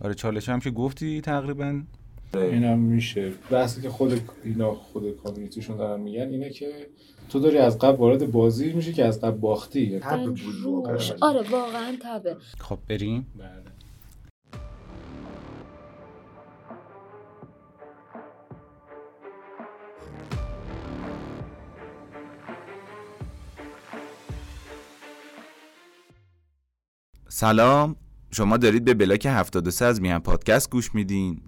آره چالش هم که گفتی تقریبا. اینم میشه. بحثی که خود اینا خود کامیونیتیشون دارن میگن اینه که تو داری از قبل وارد بازی میشه که از قبل باختی. تب بود واقعا آره واقعا تبه. خب بریم. بله. سلام. شما دارید به بلاک 73 از میهن پادکست گوش میدین.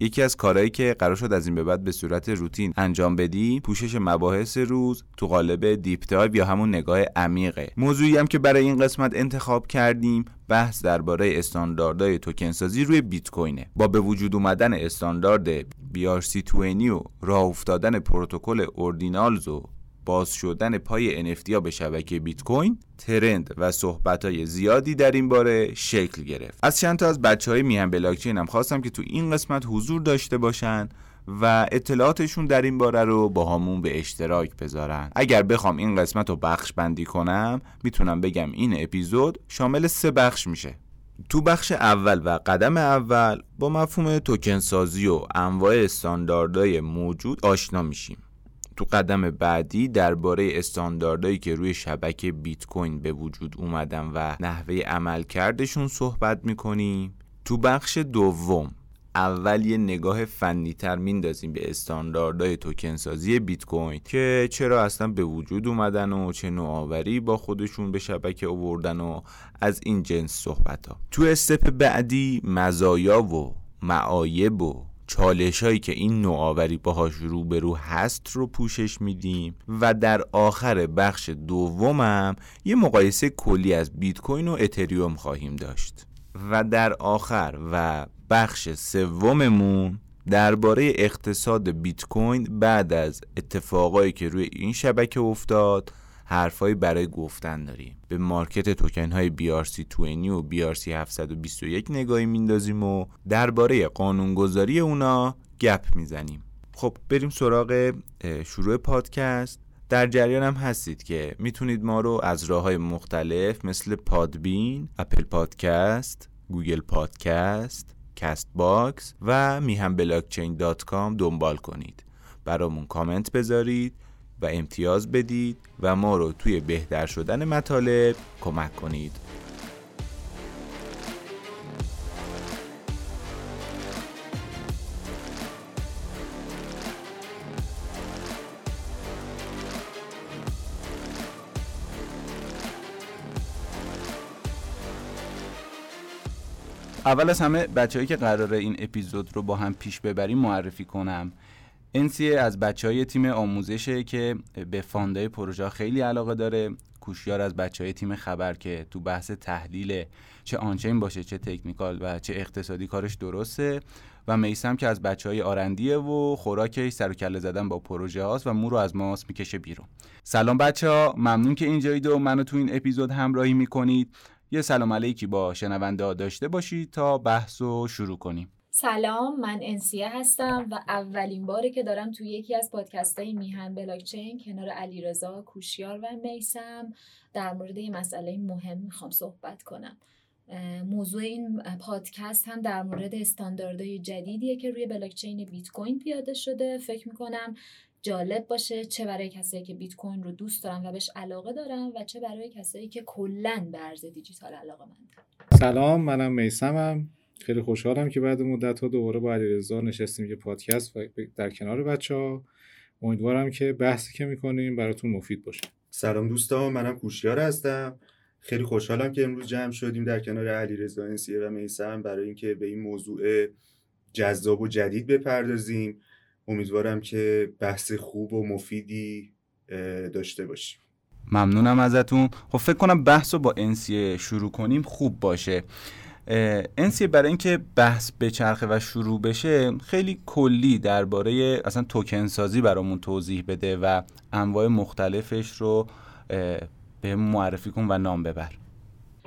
یکی از کارهایی که قرار شد از این به بعد به صورت روتین انجام بدیم پوشش مباحث روز تو قالب deep dive یا همون نگاه عمیقه. موضوعی هم که برای این قسمت انتخاب کردیم بحث درباره استانداردهای توکن سازی روی بیت کوینه. با به وجود اومدن استاندارد BRC20 و راه افتادن پروتکل Ordinals و باز شدن پای NFT ها به شبکه بیت کوین trend و صحبت های زیادی در این باره شکل گرفت. از چند تا از بچه های میهن بلاکچین هم خواستم که تو این قسمت حضور داشته باشن و اطلاعاتشون در این باره رو با همون به اشتراک بذارن. اگر بخوام این قسمت رو بخش بندی کنم می‌تونم بگم این اپیزود شامل سه بخش میشه. تو بخش اول و قدم اول با مفهوم توکن سازی و انواع استانداردهای موجود آشنا میشیم. تو قدم بعدی درباره استانداردهایی که روی شبکه بیت کوین به وجود اومدن و نحوه عملکردشون صحبت می‌کنیم. تو بخش دوم اول یه نگاه فنی تر میندازیم به استانداردهای توکن سازی بیت کوین که چرا اصلا به وجود اومدن و چه نوآوری با خودشون به شبکه آوردن و از این جنس صحبت ها تو استپ بعدی مزایا و معایب و چالش هایی که این نوآوری باهاش روبرو هست رو پوشش میدیم. و در آخر بخش دومم یه مقایسه کلی از بیت کوین و اتریوم خواهیم داشت. و در آخر و بخش سوممون درباره اقتصاد بیت کوین بعد از اتفاقایی که روی این شبکه افتاد حرفایی برای گفتن داریم. به مارکت توکن های BRC20 و BRC 721 نگاهی میندازیم و درباره قانونگذاری اونا گپ می‌زنیم. خب بریم سراغ شروع پادکست. در جریان هم هستید که می‌تونید ما رو از راه های مختلف مثل Podbean، Apple Podcast، Google Podcast، Castbox و میهن بلاکچین dot com دنبال کنید. برامون کامنت بذارید. و امتیاز بدید و ما رو توی بهتر شدن مطالب کمک کنید. اول از همه بچههایی که قراره این اپیزود رو با هم پیش ببریم معرفی کنم. انسیه از بچه های تیم آموزشه که به فاندای پروژه خیلی علاقه داره. کوشیار از بچه های تیم خبر که تو بحث تحلیل چه آنچین باشه چه تکنیکال و چه اقتصادی کارش درسته. و میسم که از بچه های آرندیه و خوراکش سر و کله زدن با پروژه هاست و مو رو از ماست می‌کشه بیرون. سلام بچه ها ممنون که اینجایید و منو تو این اپیزود همراهی می‌کنید. یه سلام علیکی با شنونده داشته باشید تا بحث رو شروع کنیم. سلام من انسیه هستم و اولین باره که دارم توی یکی از پادکست های میهن بلاکچین کنار علیرضا کوشیار و میسم در مورد یه مسئله مهم می‌خوام صحبت کنم. موضوع این پادکست هم در مورد استانداردهای جدیدیه که روی بلاکچین بیت کوین پیاده شده. فکر می‌کنم جالب باشه چه برای کسایی که بیت کوین رو دوست دارن و بهش علاقه دارن و چه برای کسایی که کلا به ارز دیجیتال علاقه مندن سلام منم میسمم. خیلی خوشحالم که بعد مدت ها دوباره با علیرضا نشستیم یه پادکست و در کنار بچه ها امیدوارم که بحثی که می‌کنیم براتون مفید باشه. سلام دوستان منم کوشیار هستم. خیلی خوشحالم که امروز جمع شدیم در کنار علیرضا انسیه و میسم برای اینکه به این موضوع جذاب و جدید بپردازیم. امیدوارم که بحث خوب و مفیدی داشته باشیم. ممنونم ازتون. خب فکر کنم بحث رو با انسیه شروع کنیم خوب باشه. انسیه برای اینکه بحث بچرخه و شروع بشه خیلی کلی درباره اصلا توکن سازی برامون توضیح بده و انواع مختلفش رو هم معرفی کن و نام ببر.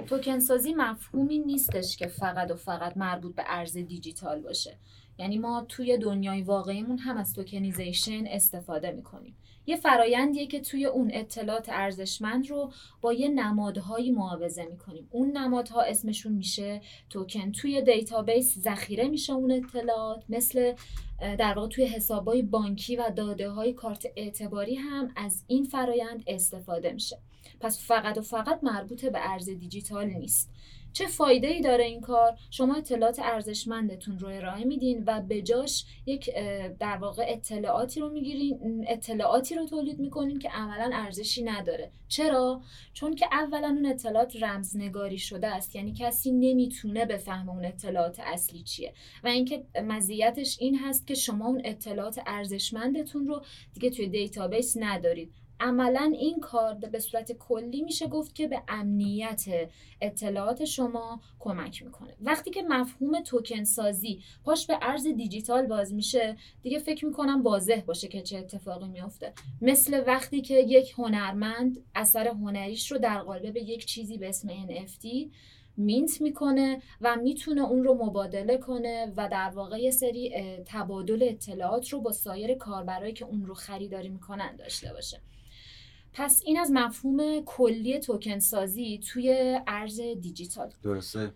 توکن سازی مفهومی نیستش که فقط و فقط مربوط به ارز دیجیتال باشه. یعنی ما توی دنیای واقعیمون هم از tokenization استفاده می‌کنیم. یه فرایندیه که توی اون اطلاعات ارزشمند رو با یه نمادهایی معاوضه می‌کنیم. اون نمادها اسمشون میشه توکن. توی دیتابیس ذخیره میشه اون اطلاعات. مثل در واقع توی حسابهای بانکی و داده های کارت اعتباری هم از این فرایند استفاده میشه. پس فقط و فقط مربوط به ارز دیجیتال نیست. چه فایده ای داره این کار؟ شما اطلاعات ارزشمندتون رو ارائه میدین و به جاش یک در واقع اطلاعاتی رو می‌گیرین اطلاعاتی رو تولید می‌کنین که عملا ارزشی نداره. چرا؟ چون که اولا اون اطلاعات رمزنگاری شده است یعنی کسی نمی‌تونه بفهمه اون اطلاعات اصلی چیه. و اینکه مزیتش این هست که شما اون اطلاعات ارزشمندتون رو دیگه توی دیتابیس ندارید. عملا این کار به صورت کلی میشه گفت که به امنیت اطلاعات شما کمک می‌کنه. وقتی که مفهوم توکن سازی پاش به ارز دیجیتال باز میشه دیگه فکر می‌کنم واضح باشه که چه اتفاقی میافته. مثل وقتی که یک هنرمند اثر هنریش رو در قالب یک چیزی به اسم NFT مینت می‌کنه و می‌تونه اون رو مبادله کنه و در واقع یه سری تبادل اطلاعات رو با سایر کاربرایی که اون رو خریداری می‌کنن داشته باشه. پس این از مفهوم کلی توکن سازی توی ارز دیجیتال. درسته.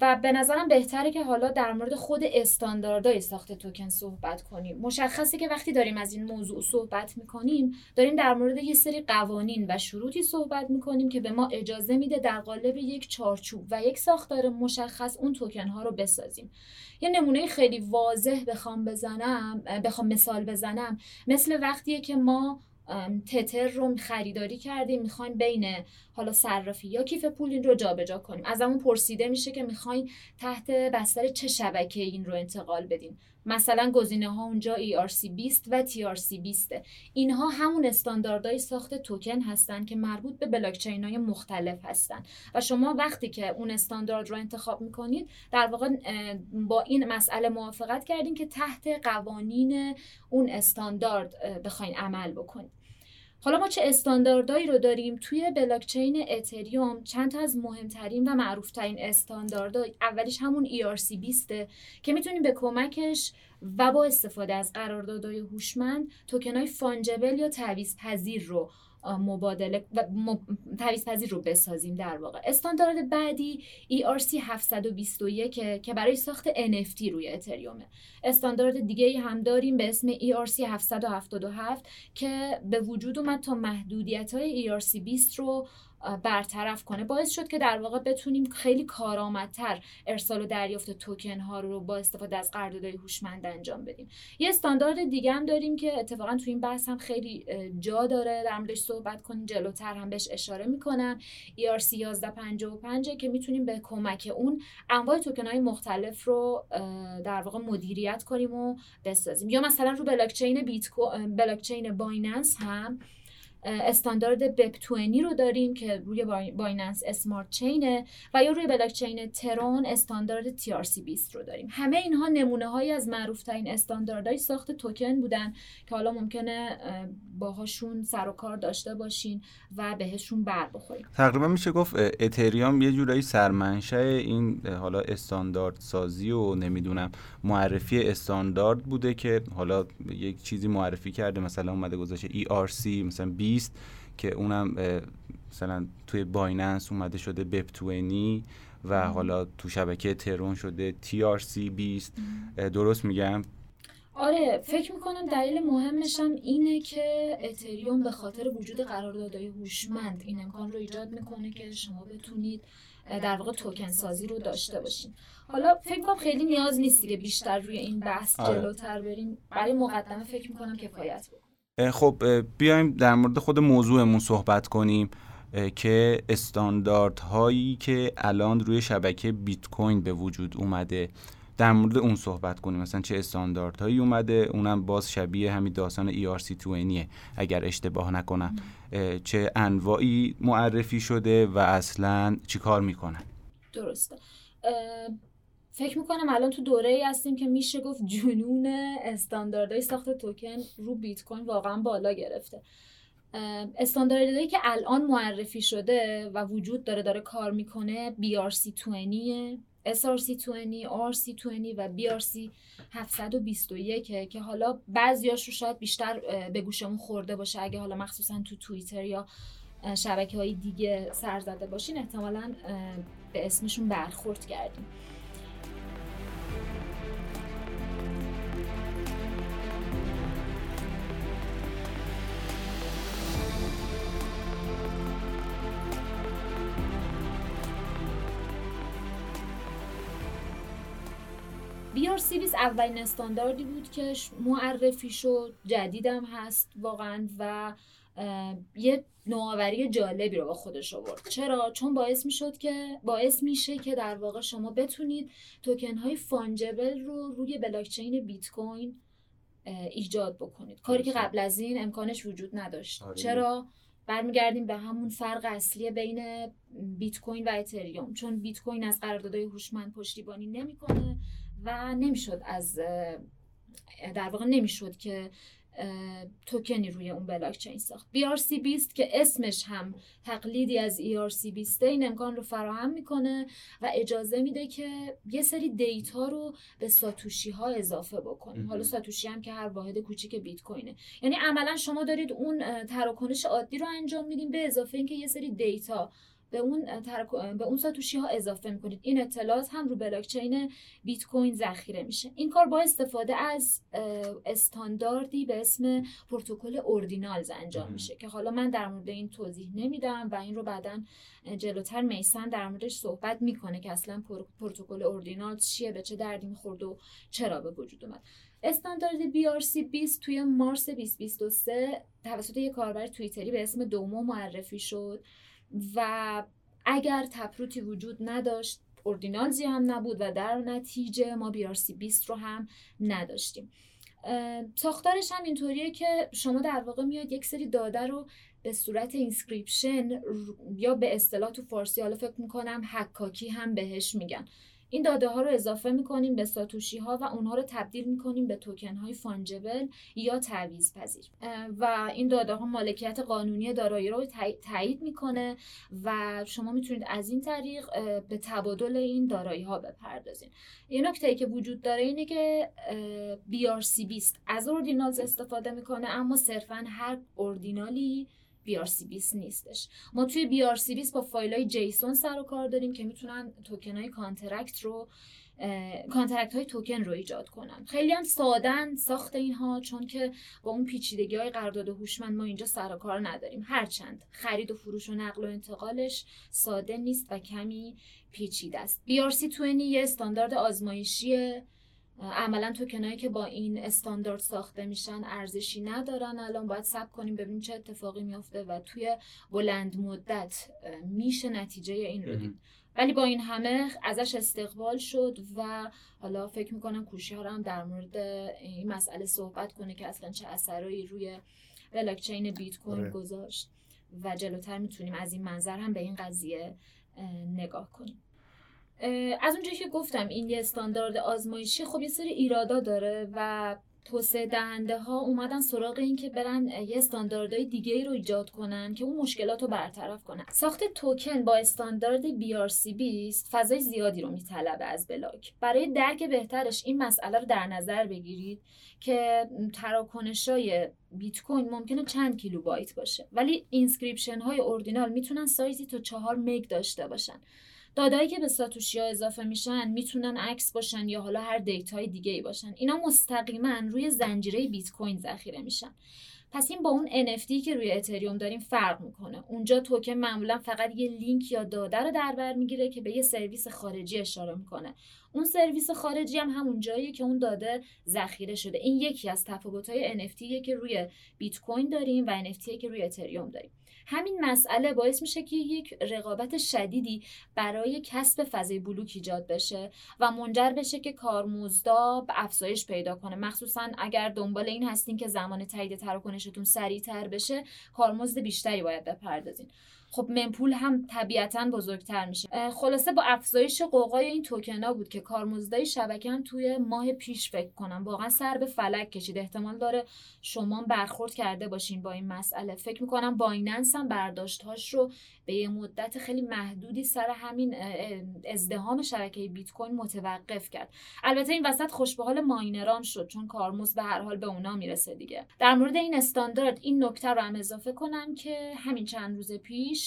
و به نظرم بهتره که حالا در مورد خود استانداردهای ساخت توکن صحبت کنیم. مشخصه که وقتی داریم از این موضوع صحبت می‌کنیم داریم در مورد یه سری قوانین و شروطی صحبت می‌کنیم که به ما اجازه میده در قالب یک چارچوب و یک ساختار مشخص اون توکن ها رو بسازیم. یه نمونه خیلی واضح بخوام بزنم بخوام مثال بزنم. مثل وقتیه که ما تتر رو خریداری کردیم می‌خوایم بین حالا صرافی یا کیف پول این رو جابجا کنیم. از همون پرسیده میشه که می‌خواین تحت بستر چه شبکه این رو انتقال بدین. مثلا گزینه ها اونجا ERC20 و TRC20 اینها همون استانداردهای ساخت توکن هستن که مربوط به بلاکچین های مختلف هستن. و شما وقتی که اون استاندارد رو انتخاب می‌کنید در واقع با این مسئله موافقت کردین که تحت قوانین اون استاندارد بخواین عمل بکنید. حالا ما چه استانداردهایی رو داریم توی بلاکچین اتریوم چند تا از مهمترین و معروفترین استانداردها اولیش همون ERC20 که می‌تونیم به کمکش و با استفاده از قراردادهای هوشمند توکنای فانجبل یا تعویض پذیر رو مبادله و تعویض پذیر رو بسازیم در واقع. استاندارد بعدی ERC 721 که برای ساخت NFT روی اتریومه استاندارد دیگه هم داریم به اسم ERC 777 که به وجود اومد تا محدودیت های ERC 20 رو برطرف کنه. باعث شد که در واقع بتونیم خیلی کارآمدتر ارسال و دریافت توکن ها رو با استفاده از قراردادهای هوشمند انجام بدیم. یه استاندارد دیگه هم داریم که اتفاقا تو این بحث هم خیلی جا داره. در موردش صحبت کنیم جلوتر هم بهش اشاره می‌کنم. ERC 1155 که می‌تونیم به کمک اون انواع توکن های مختلف رو در واقع مدیریت کنیم و بسازیم. یا مثلا رو بلاکچین بیت بلاکچین بایننس هم استاندارد BEP 20 رو داریم که روی Binance Smart Chain ه و یا روی بلاک چین ترون استاندارد TRC 20 رو داریم. همه اینها نمونه هایی از معروف ترین استانداردهای ساخت توکن بودن که حالا ممکنه باهاشون سر و کار داشته باشین و بهشون بر بخوریم. تقریبا میشه گفت اتریوم یه جورایی سرمنشه این حالا استاندارد سازی و نمی‌دونم معرفی استاندارد بوده که حالا یک چیزی معرفی کرده مثلا اومده گذاشته ERC مثلا که اونم مثلا توی بایننس اومده شده بپ 20 و حالا تو شبکه ترون شده TRC 20 درست میگم؟ آره فکر می‌کنم دلیل مهمش هم اینه که اتریوم به خاطر وجود قراردادهای هوشمند این امکان رو ایجاد می‌کنه که شما بتونید در واقع توکن سازی رو داشته باشین. حالا فکر کنم خیلی نیاز نیست که بیشتر روی این بحث آره. جلوتر بریم. برای مقدمه فکر می‌کنم کفایت بکنم خب بیایم در مورد خود موضوعمون صحبت کنیم که استانداردهایی که الان روی شبکه بیت کوین به وجود اومده در مورد اون صحبت کنیم. مثلا چه استانداردهایی اومده اونم باز شبیه همین داستان ERC20 اگر اشتباه نکنم. چه انواعی معرفی شده و اصلا چیکار می‌کنن؟ درسته. فکر می‌کنم الان تو دوره ای هستیم که میشه گفت جنون استانداردهای ساخت توکن رو بیت کوین واقعا بالا گرفته. استانداردهایی که الان معرفی شده و وجود داره داره کار می‌کنه BRC20 SRC20 RC20 و BRC 721 که حالا بعضیاش رو شاید بیشتر به گوشمون خورده باشه. اگه حالا مخصوصا تو توییتر یا شبکه های دیگه سر زده باشین احتمالا به اسمشون برخورد کردیم. بیار اولین استانداردی بود که معرفی شد جدیدم هست واقعا و یه نوآوری جالبی رو با خودش آورد. چرا؟ چون باعث می‌شد که باعث میشه که در واقع شما بتونید توکن های فانجبل رو روی بلاکچین بیت کوین ایجاد بکنید. کاری که قبل از این امکانش وجود نداشت. آره. چرا؟ برمیگردیم به همون فرق اصلی بین بیت کوین و اتریوم. چون بیت کوین از قراردادهای هوشمند پشتیبانی نمی‌کنه. و نمی‌شد از در واقع نمی‌شد که توکنی روی اون بلاک چین ساخت BRC20 که اسمش هم تقلیدی از ERC20 این امکان رو فراهم می‌کنه و اجازه میده که یه سری دیتا رو به ساتوشی ها اضافه بکنیم حالا ساتوشی هم که هر واحد کوچیک بیت کوینه. یعنی عملا شما دارید اون تراکنش عادی رو انجام میدین به اضافه اینکه یه سری دیتا به اون به اون ساتوشی ها اضافه می‌کنید. این اطلاعات هم رو بلاکچین بیت کوین ذخیره میشه. این کار با استفاده از استانداردی به اسم پروتکل Ordinals انجام میشه که حالا من در مورد این توضیح نمیدم و این رو بعدا جلوتر میثم در موردش صحبت می‌کنه که اصلا پروتکل Ordinals چیه به چه دردی می‌خورد و چرا به وجود اومد. استاندارد BRC 20 توی مارس 2023 توسط یک کاربر توییتری به اسم Domo معرفی شد. و اگر Taproot ی وجود نداشت Ordinals ی هم نبود و در نتیجه ما BRC 20 رو هم نداشتیم. ساختارش هم اینطوریه که شما در واقع میاد یک سری داده رو به صورت inscription یا به اصطلاح تو فارسی حالا فکر می‌کنم حکاکی هم بهش میگن. این داده ها رو اضافه می‌کنیم به ساتوشی ها و اونها رو تبدیل می‌کنیم به توکن های fungible یا تعویض پذیر و این داده ها مالکیت قانونی دارایی رو تایید می‌کنه و شما می‌تونید از این طریق به تبادل این دارایی ها بپردازین. یه نکته که وجود داره اینه که BRC20 از Ordinals استفاده می‌کنه اما صرفا هر Ordinal ی BRC20 نیستش. ما توی BRC20 با فایل های JSON سر و کار داریم که می‌تونن توکن های contract رو contract های توکن رو ایجاد کنن. خیلی هم سادن ساخت اینها چون که با اون پیچیدگی های قرارداد هوشمند ما اینجا سر و کار نداریم. هرچند خرید و فروش و نقل و انتقالش ساده نیست و کمی پیچیده است. BRC20 یه استاندارد آزمایشیه. عملا توکنایی که با این استاندارد ساخته میشن ارزشی ندارن. الان باید سب کنیم ببینیم چه اتفاقی میافته و توی بلند مدت میشه نتیجه این رو دید. ولی با این همه ازش استقبال شد و حالا فکر می‌کنم کوشی ها هم در مورد این مسئله صحبت کنه که اصلا چه اثرایی روی بلاکچین بیت کوین آره. گذاشت. و جلوتر می‌تونیم از این منظر هم به این قضیه نگاه کنیم. از اونجایی که گفتم این یه استاندارد آزمایشی خب یه سری ایرادا داره و توسعه دهنده ها اومدن سراغ این که برن یه استانداردهای دیگه ای رو ایجاد کنن که اون مشکلات رو برطرف کنن. ساخت توکن با استاندارد BRC20 فضای زیادی رو میطلبه از بلاک. برای درک بهترش این مسئله رو در نظر بگیرید که تراکنش های بیت کوین ممکنه چند کیلوبایت باشه. ولی inscription های Ordinal می‌تونن سایزی تا چهار مگ داشته باشن. داده‌هایی که به ساتوشی ها اضافه میشن می‌تونن عکس باشن یا حالا هر data ی دیگه ای باشن. اینا مستقیما روی زنجیره بیت کوین ذخیره میشن. پس این با اون NFT که روی اتریوم داریم فرق می‌کنه. اونجا توکن معمولا فقط یه لینک یا داده رو در بر می‌گیره که به یه سرویس خارجی اشاره می‌کنه. اون سرویس خارجی هم همون جاییه که اون داده ذخیره شده. این یکی از تفاوت‌های NFT که روی بیت کوین داریم و NFT که روی اتریوم داریم. همین مسئله باعث میشه که یک رقابت شدیدی برای کسب فضای بلوک ایجاد بشه و منجر بشه که کارمزدا افزایش پیدا کنه. مخصوصا اگر دنبال این هستین که زمان تایید تراکنشتون سریعتر بشه کارمزد بیشتری باید بپردازین. خب منپول هم طبیعتا بزرگتر میشه. خلاصه با افزایش قوقای این توکنا بود که کارمزدای شبکه هم توی ماه پیش فکر کنم واقعا سر به فلک کشید. احتمال داره شما برخورد کرده باشین با این مسئله. فکر می‌کنم بایننس هم برداشتهاش رو به یه مدت خیلی محدودی سر همین ازدحام شبکه بیت کوین متوقف کرد. البته این وسط خوش به حال ماینرام شد چون کارمزد به هر حال به اونا می‌رسه دیگه. در مورد این استاندارد این نکته رو هم اضافه کنم که همین چند روز پیش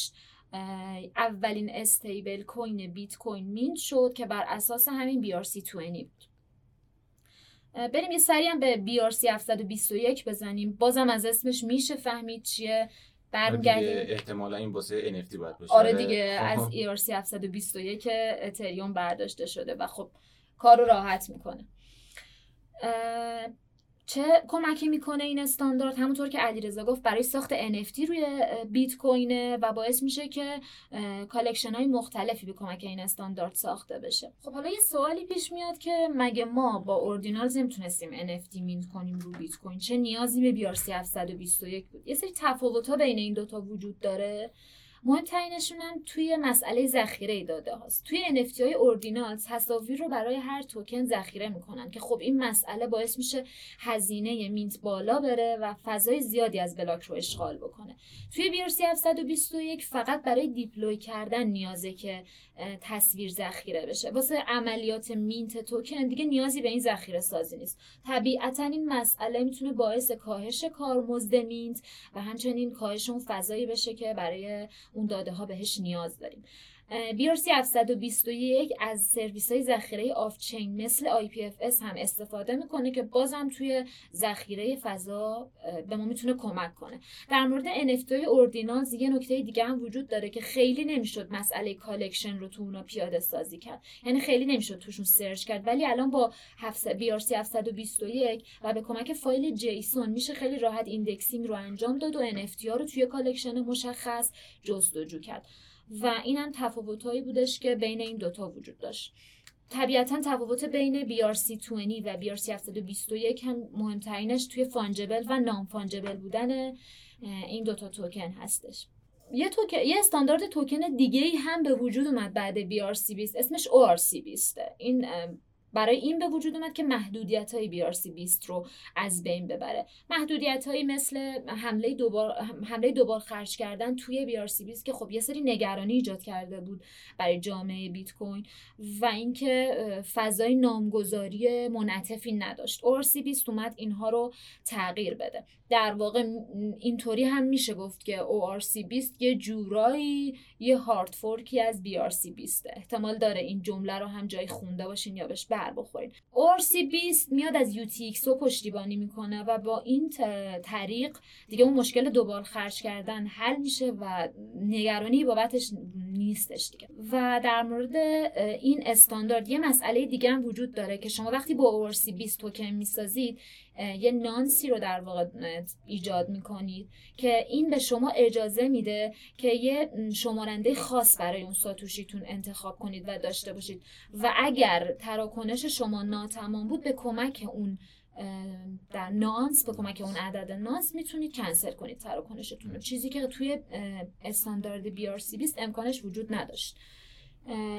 اولین stablecoin بیت کوین mint شد که بر اساس همین BRC20 بود. بریم یه سری هم به BRC 721 بزنیم. بازم از اسمش میشه فهمید چیه. برمیگردیم. احتمالا این واسه NFT باید باشه. آره دیگه از ERC 721 اتریوم برداشته شده و خب کار رو راحت می‌کنه. چه کمکی می‌کنه این استاندارد؟ همونطور که علیرضا گفت برای ساخت NFT روی بیت کوینه و باعث میشه که collection های مختلفی به کمک این استاندارد ساخته بشه. خب حالا یه سوالی پیش میاد که مگه ما با Ordinals نمی‌تونستیم NFT mint کنیم رو بیت کوین چه نیازی به BRC 721 بود؟ یه سری تفاوت ها بین این دوتا وجود داره. مهمترینشون هم توی مسئله ذخیره داده هاست توی NFT های Ordinal تصاویر رو برای هر توکن ذخیره می‌کنن که خب این مسئله باعث میشه هزینه mint بالا بره و فضای زیادی از بلاک رو اشغال بکنه. توی BRC 721 فقط برای deploy کردن نیازه که تصویر ذخیره بشه. واسه عملیات mint توکن دیگه نیازی به این ذخیره سازی نیست. طبیعتا این مسئله می‌تونه باعث کاهش کارمزد mint و همچنین کاهش اون فضایی بشه که برای اون داده ها بهش نیاز داریم. BRC 721 از سرویس های ذخیره off-chain مثل IPFS هم استفاده می‌کنه که بازم توی ذخیره فضا به ما می‌تونه کمک کنه. در مورد NFT های Ordinals یه نکته دیگه هم وجود داره که خیلی نمی‌شد مسئله collection رو تو اونا پیاده سازی کرد. یعنی خیلی نمی‌شد توشون search کرد ولی الان با BRC 721 و به کمک فایل JSON میشه خیلی راحت indexing رو انجام داد و NFT ها رو توی collection مشخص جستجو کرد. و این هم تفاوتهایی بودش که بین این دوتا وجود داشت. طبیعتا تفاوت بین BRC20 و BRC 721 هم مهمترینش توی فانجبل و نام فانجبل بودن این دوتا توکن هستش. یه, توکن، یه استاندارد توکن دیگه هم به وجود اومد بعد BRC20 اسمش ORC20 این برای این به وجود اومد که محدودیت های BRC 20 رو از بین ببره. محدودیت هایی مثل حمله دوبار حمله دوبار خرج کردن توی BRC 20 که خب یه سری نگرانی ایجاد کرده بود برای جامعه بیت کوین و اینکه فضای نامگذاری منعطفی نداشت. ORC 20 اومد اینها رو تغییر بده. در واقع اینطوری هم میشه گفت که ORC 20 یه جورایی یه هارد فورکی از BRC 20 احتمال داره این جمله رو هم جای خونده باشین یا بهش بر بخورین. اورسی 20 میاد از UTXO پشتیبانی می‌کنه و با این طریق دیگه اون مشکل دوبار خرج کردن حل میشه و نگرانی بابتش نیستش دیگه. و در مورد این استاندارد یه مسئله دیگه هم وجود داره که شما وقتی با اورسی 20 توکن می‌سازید یه نانسی رو در واقع ایجاد می‌کنید که این به شما اجازه میده که یه شمارنده خاص برای اون ساتوشیتون انتخاب کنید و داشته باشید. و اگر تراکنش شما ناتمام بود به کمک اون در نانس به کمک اون عدد نانس می‌تونید کنسل کنید تراکنشتون رو. چیزی که توی استاندارد BRC 20 امکانش وجود نداشت.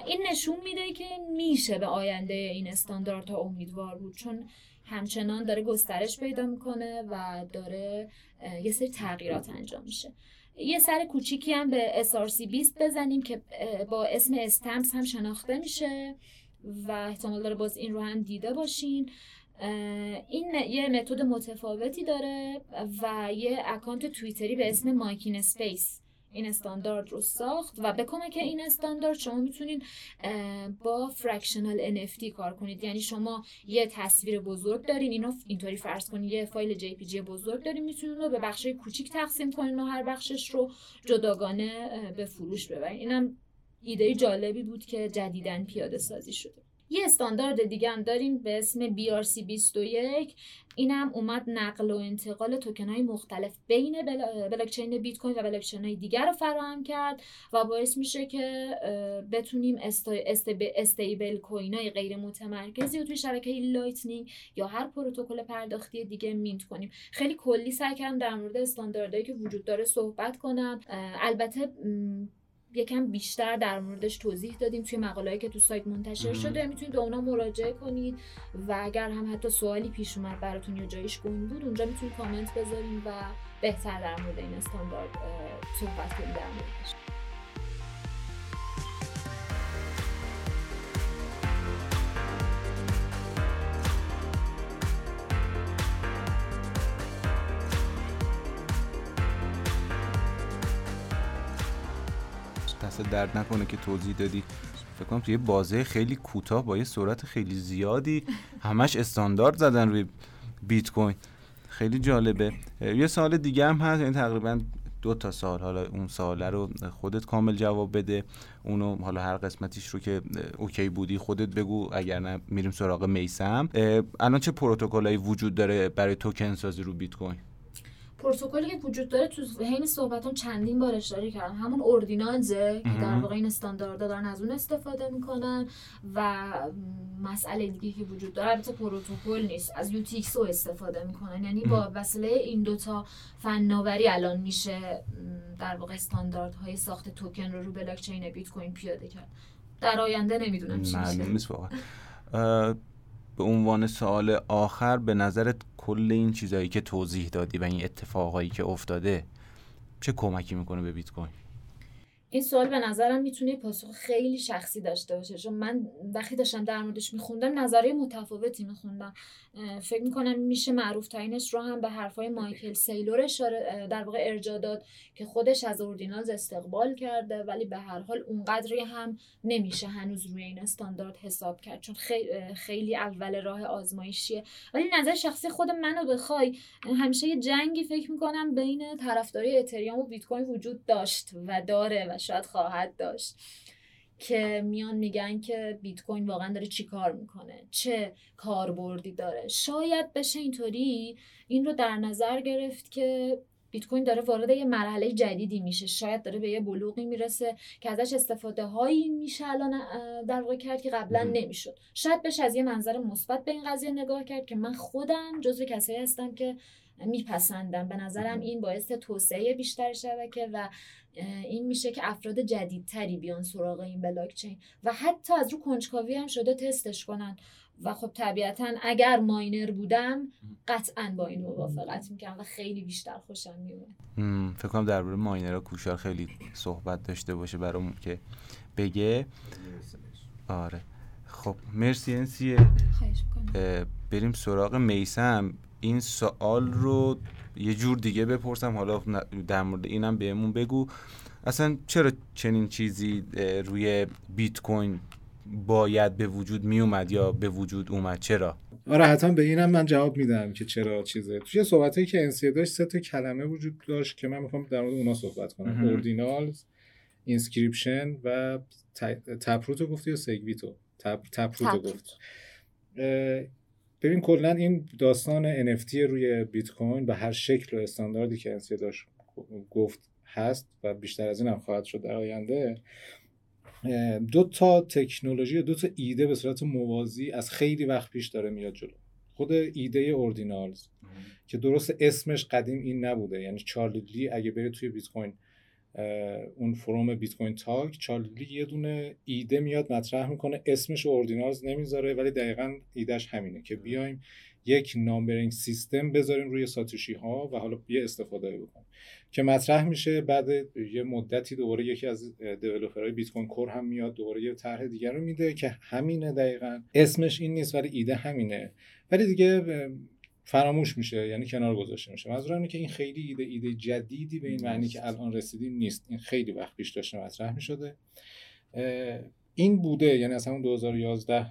این نشون میده که میشه به آینده این استانداردها امیدوار بود. چون همچنان داره گسترش پیدا می‌کنه و داره یه سری تغییرات انجام میشه. یه سر کوچیکی هم به SRC 20 بزنیم که با اسم استمس هم شناخته میشه و احتمال داره باز این رو هم دیده باشین. این یه متد متفاوتی داره و یه account توییتری به اسم مایکین اسپیس. این استاندارد رو ساخت و به کمک این استاندارد شما می‌تونید با fractional NFT کار کنید. یعنی شما یه تصویر بزرگ دارین اینو اینطوری فرض کنید یه فایل JPG بزرگ دارین می‌تونید رو به بخش کوچیک تقسیم کنین و هر بخشش رو جداگانه به فروش ببرین. اینم ایده جالبی بود که جدیدا پیاده سازی شده. یه استاندارد دیگه هم داریم به اسم BRC21 اینم اومد نقل و انتقال توکن های مختلف بین بلاکچین بیت کوین و بلاکچین های دیگر رو فراهم کرد و باعث میشه که بتونیم stablecoin های غیر متمرکزی رو توی شبکه Lightning یا هر پروتکل پرداختی دیگه mint کنیم. خیلی کلی سعی کردم در مورد استانداردهایی که وجود داره صحبت کنم. البته یکم بیشتر در موردش توضیح دادیم توی مقالهایی که تو سایت منتشر شده. می‌تونید به اونا مراجعه کنید و اگر هم حتی سوالی پیش اومد براتون یا جایش گم بود اونجا می‌تونید کامنت بذاریم و بهتر در مورد این استاندارد صحبت کنید در موردش. دست درد نکنه که توضیح دادی. فکر کنم توی بازه خیلی کوتاه با یه سرعت خیلی زیادی همش استاندارد زدن روی بیت کوین. خیلی جالبه. یه سال دیگه هم هست یعنی تقریبا دو تا سال حالا اون ساله رو خودت کامل جواب بده. اونو حالا هر قسمتیش رو که اوکی بودی خودت بگو اگر نه میریم سراغ میسم. الان چه پروتکلایی وجود داره برای توکن سازی رو بیت کوین؟ پروتکلی که وجود داره تو حین صحبتون چندین بار اشاره کردم. همون اوردینانزه که در واقع این استانداردها دارن از اون استفاده می‌کنن و مسئله دیگه که وجود داره البته پروتکل نیست. از یوتیکسو استفاده می‌کنن. یعنی با وسیله این دوتا فناوری الان میشه در واقع استانداردهای ساخت توکن رو رو بلاکچین بیت کوین پیاده کرد. در آینده نمی‌دونم چی میشه. به عنوان سوال آخر به نظرت کل این چیزهایی که توضیح دادی و این اتفاقایی که افتاده چه کمکی می‌کنه به بیت کوین این سوال به نظرم می‌تونه پاسخ خیلی شخصی داشته باشه. چون من وقتی داشتم در موردش میخوندم نظریه متفاوتی میخوندم. فکر می‌کنم میشه معروف ترینش رو هم به حرفای مایکل سیلور اشاره در واقع ارجا داد که خودش از اوردینالز استقبال کرده ولی به هر حال اونقدری هم نمیشه هنوز روی این استاندارد حساب کرد. چون خیلی اول راه آزمایشیه. ولی نظر شخصی خود منو بخوای همیشه یه جنگی فکر می‌کنم بین طرفداری اتریوم و بیت کوین وجود داشت و داره و شاید خواهد داشت. که میان میگن که بیت کوین واقعا داره چی کار می‌کنه؟ چه کاربردی داره؟ شاید بشه اینطوری این رو در نظر گرفت که بیت کوین داره وارد یه مرحله جدیدی میشه. شاید داره به یه بلوغی می‌رسه که ازش استفاده هایی میشه الان در واقع کرد که قبلا نمی‌شد. شاید بشه از یه منظر مثبت به این قضیه نگاه کرد که من خودم جزو کسایی هستم که میپسندم. به نظرم این باعث توسعه بیشتر شبکه و این میشه که افراد جدیدتری بیان سراغ این بلاکچین. و حتی از رو کنجکاوی هم شده تستش کنن. و خب طبیعتا اگر ماینر بودم قطعا با این موافقت می‌کنم و خیلی بیشتر خوشم میومد فکر کنم درباره ماینرها کوشار خیلی صحبت داشته باشه برامون که بگه. آره. خب مرسی انسیه. بریم سراغ میسم. این سوال رو یه جور دیگه بپرسم. حالا در مورد اینم بهمون بگو. اصلا چرا چنین چیزی روی بیت کوین باید به وجود می اومد یا به وجود اومد؟ چرا؟ آره حتما به اینم من جواب میدم که چرا چیزه. توی صحبت که انسیه داشت سه تا کلمه وجود داشت که من می‌خوام در مورد اونا صحبت کنم. اوردینالز inscription و Taproot و گفتی یا SegWit و Tap، Taproot و گفت. ببین کلا این داستان NFT روی بیت کوین به هر شکل و استانداردی که انسی داشت گفت هست و بیشتر از این هم خواهد شد در آینده دو تا تکنولوژی دو تا ایده به صورت موازی از خیلی وقت پیش داره میاد جلو. خود ایده Ordinals که درست اسمش قدیم این نبوده. یعنی چارلی لی اگه بره توی بیت کوین اون forum BitcoinTalk چارلی یه دونه ایده میاد مطرح می‌کنه. اسمش Ordinals نمی‌ذاره ولی دقیقا ایدهش همینه که بیایم یک numbering system بذاریم روی ساتوشی ها و حالا یه استفاده بکنیم. که مطرح میشه بعد یه مدتی دوباره یکی از developer های Bitcoin Core هم میاد دوباره یه طرح دیگر رو میده که همینه دقیقا. اسمش این نیست ولی ایده همینه. ولی دیگه فراموش میشه یعنی کنار گذاشته میشه. منظورم اینه که این خیلی ایده ایده جدیدی به این معنی که الان رسیدیم نیست. این خیلی وقت پیش داشته مطرح می‌شده. این بوده یعنی از همون 2011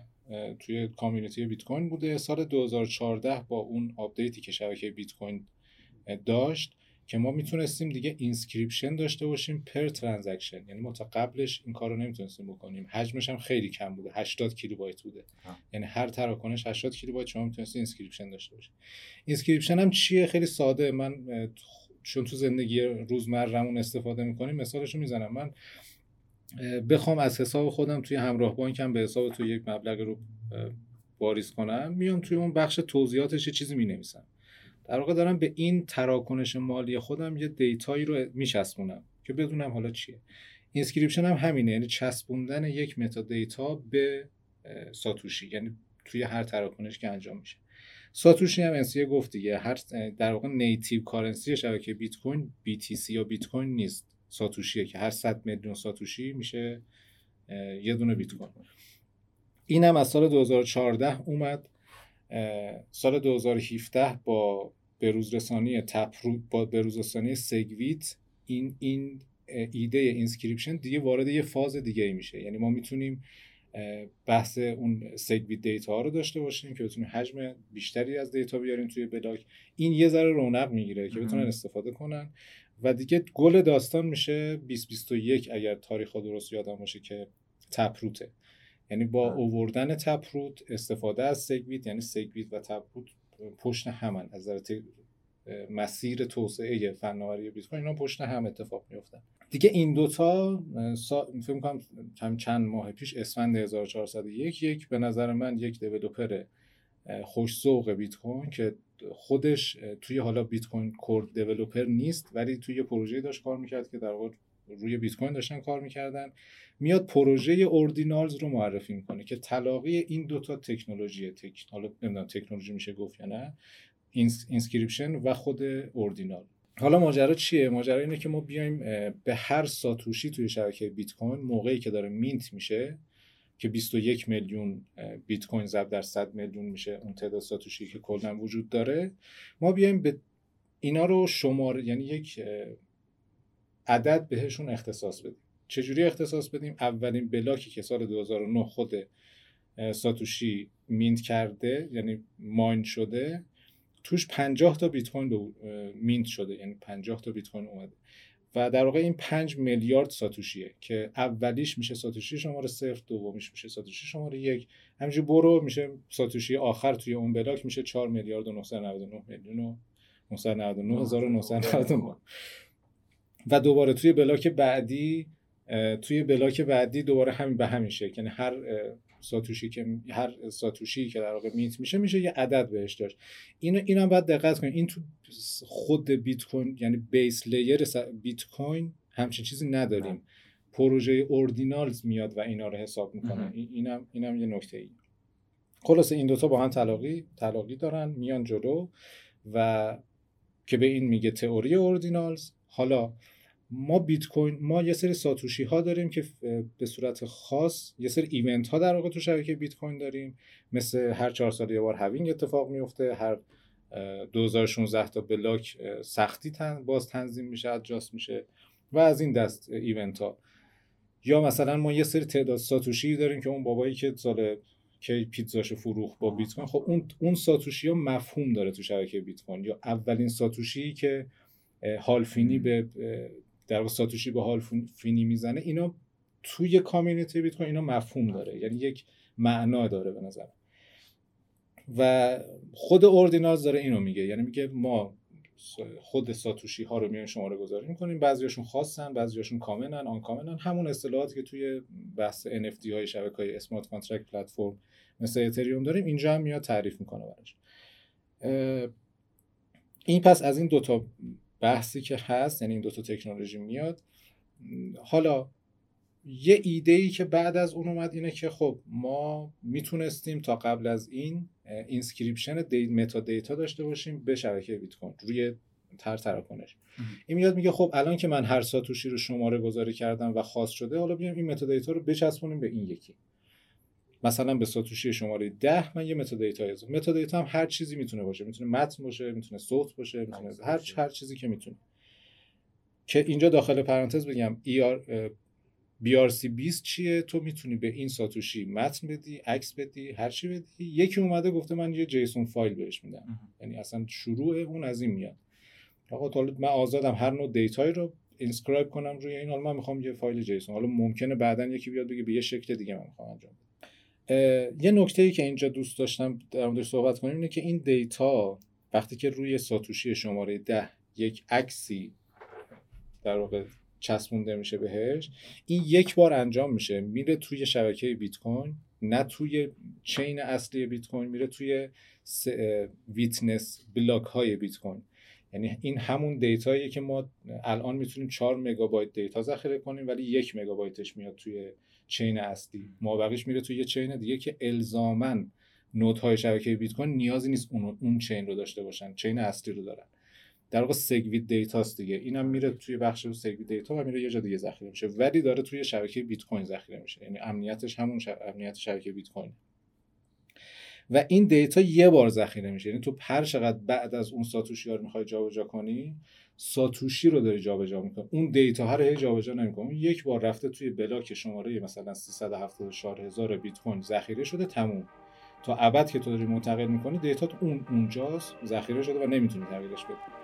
توی community بیت کوین بوده. سال 2014 با اون update ی که شبکه بیت کوین داشت. که ما می‌تونستیم دیگه inscription داشته باشیم per transaction یعنی ما تا قبلش این کارو نمی‌تونستیم بکنیم. حجمش هم خیلی کم بوده. 80 کیلوبایت بوده. یعنی هر تراکنش 80 کیلوبایت شما می‌تونستید inscription داشته باشید. inscription هم چیه؟ خیلی ساده. من چون تو زندگی روزمرهمون استفاده می‌کنیم مثالشو می‌زنم. من بخوام از حساب خودم توی همراه بانکم به حساب تو یک مبلغ رو واریز کنم میام توی اون بخش توضیحاتش یه چیزی می‌نویسم. در واقع دارم به این تراکنش مالی خودم یه data یی رو میچسبونم که بدونم حالا چیه. inscription هم همینه یعنی چسبوندن یک metadata به ساتوشی یعنی توی هر تراکنش که انجام میشه. ساتوشی هم انسیه گفت دیگه هر در واقع native currency شبکه بیت کوین BTC یا بیت کوین نیست. ساتوشیه که هر 100 میلیون ساتوشی میشه یه دونه بیت کوین. این هم از سال 2014 اومد. سال 2017 با بروزرسانی Taproot با بروزرسانی SegWit این این ایده inscription دیگه وارد یه فاز دیگه ای میشه. یعنی ما می‌تونیم بحث اون SegWit data ها رو داشته باشیم که بتونیم حجم بیشتری از data بیاریم توی بلاک. این یه ذره رونق می‌گیره که بتونن استفاده کنن. و دیگه گل داستان میشه 2021 اگر تاریخ درست یادم باشه که تپروته یعنی با اووردن تپروت استفاده از سگویت یعنی سگویت و تپروت پشت همن. از نظر مسیر توسعه فناوری بیت کوین اینا پشت هم اتفاق میفتن دیگه این دوتا سا... فکر کنم هم چند ماه پیش اسفند 1401 یک به نظر من یک دیولپر خوش بیت کوین که خودش توی حالا Bitcoin Core developer نیست ولی توی پروژه داشت کار می‌کرد که در واقع روی بیت کوین داشتن کار می‌کردن. میاد پروژه Ordinals رو معرفی می‌کنه که تلاقی این دوتا تکنولوژی تک... حالا نمی‌دونم تکنولوژی میشه گفت یا نه inscription و خود Ordinal. حالا ماجرا چیه؟ ماجرا اینه که ما بیایم به هر ساتوشی توی شبکه بیت کوین موقعی که داره mint میشه که 21 میلیون بیت کوین ضرب در 100 میلیون میشه اون تعداد ساتوشی که کلا وجود داره ما بیایم به اینا رو شماره یعنی یک عدد بهشون اختصاص بدیم. چجوری اختصاص بدیم؟ اولین بلاکی که سال 2009 خود ساتوشی mint کرده یعنی mine شده توش 50 تا بیت کوین mint شده. یعنی 50 تا بیت کوین اومده. و در واقع این 5 میلیارد ساتوشیه که اولیش میشه ساتوشی شماره صفر دومیش میشه ساتوشی شماره یک. همینجوری برو میشه ساتوشی آخر توی اون بلاک میشه 4 میلیارد و 999 میلیون و 999 هزار و 999 و دوباره توی بلاک بعدی توی بلاک بعدی دوباره همین به همین شکل. یعنی هر ساتوشی که هر ساتوشی که در واقع میت میشه میشه یه عدد بهش داشت. اینو اینم باید دقت کنید. این تو خود بیت کوین یعنی بیس لیر بیت کوین همچین چیزی نداریم. پروژه Ordinals میاد و اینا رو حساب می‌کنه. اینم اینم یه نکته ای. خلاصه این دوتا با هم تلاقی تلاقی دارن میان جلو و که به این میگه تئوری Ordinals. حالا ما بیت کوین ما یه سری ساتوشی ها داریم که به صورت خاص یه سری event ها در واقع تو شبکه بیت کوین داریم. مثل هر چهار سال یه بار halving اتفاق میفته هر 2016 تا بلاک سختی تن باز تنظیم میشه adjust میشه و از این دست event ها. یا مثلا ما یه سری تعداد ساتوشی داریم که اون بابایی که سال کی پیتزاش فروخ با بیت کوین خب اون اون ساتوشی ها مفهوم داره تو شبکه بیت کوین. یا اولین ساتوشی که هال فینی به در واقع ساتوشی به هال فینی می‌زنه اینا توی community بیت کوین اینا مفهوم داره. یعنی یک معنا داره به نظر و خود Ordinals داره اینو میگه. یعنی میگه ما خود ساتوشی ها رو میایم شماره گذاری می‌کنیم. بعضیاشون خاصن بعضیاشون common ن uncommon ن همون اصطلاحاتی که توی بحث NFT های شبکه های smart contract platform مثل اتریوم داریم اینجا هم میاد تعریف می‌کنه براش. این پس از این دوتا بحثی که هست یعنی این دو تا تکنولوژی میاد. حالا یه ایده ای که بعد از اون اومد اینه که خب ما می‌تونستیم تا قبل از این inscription دی metadata داشته باشیم به شبکه بیت کوین روی تر تراکنش. این میاد میگه خب الان که من هر ساتوشی رو شماره گذاری کردم و خاص شده حالا بیام این metadata رو بچسبونیم به این یکی. مثلا به ساتوشی شماره 10 من یه metadata اضافه metadata هم هر چیزی می‌تونه باشه. می‌تونه متن باشه می‌تونه صوت باشه می‌تونه هر هر چیزی که می‌تونه. که اینجا داخل پرانتز بگم ER BRC 20 چیه؟ تو می‌تونی به این ساتوشی متن بدی عکس بدی هر چی بدی. یکی اومده گفته من یه JSON file بهش میدم. یعنی اصلا شروع اون از این میاد. آقا من آزادم هر نوع data یی رو inscribe کنم روی این حالا من می‌خوام یه فایل JSON. حالا ممکنه بعدا یکی بیاد بگه به یه شکل دیگه من می‌خوام انجام یه نکته ای که اینجا دوست داشتم در موردش صحبت کنیم اینه که این data وقتی که روی ساتوشی شماره ده یک عکسی در واقع چسبونده میشه بهش این یک بار انجام میشه. میره توی شبکه بیت کوین نه توی chain اصلی بیت کوین میره توی witness بلاک های بیت کوین. یعنی این همون data ییه که ما الان می‌تونیم 4 مگابایت data ذخیره کنیم ولی یک مگابایتش میاد توی chain اصلی. مابقیش میره توی یه chain دیگه که الزاما node های شبکه بیت کوین نیازی نیست اون اون chain رو داشته باشن. chain اصلی رو دارن. در واقع SegWit data ست دیگه. اینم میره توی بخش SegWit data و میره یه جا دیگه ذخیره میشه. ولی داره توی شبکه بیت کوین ذخیره میشه. یعنی امنیتش همون امنیت شبکه بیت کوین و این data یه بار ذخیره میشه. یعنی تو هر چقدر بعد از اون ساتوشی ها می‌خوای جابجا کنی ساتوشی رو داری جابجا می‌کنی. اون data ها رو جابجا نمی‌کنی. یک بار رفته توی بلاک شماره مثلا 374 هزار بیت کوین ذخیره شده تموم. تا ابد که تو داری منتقل می‌کنی data اون اونجاست ذخیره شده و نمی‌تونی تغییرش بدی.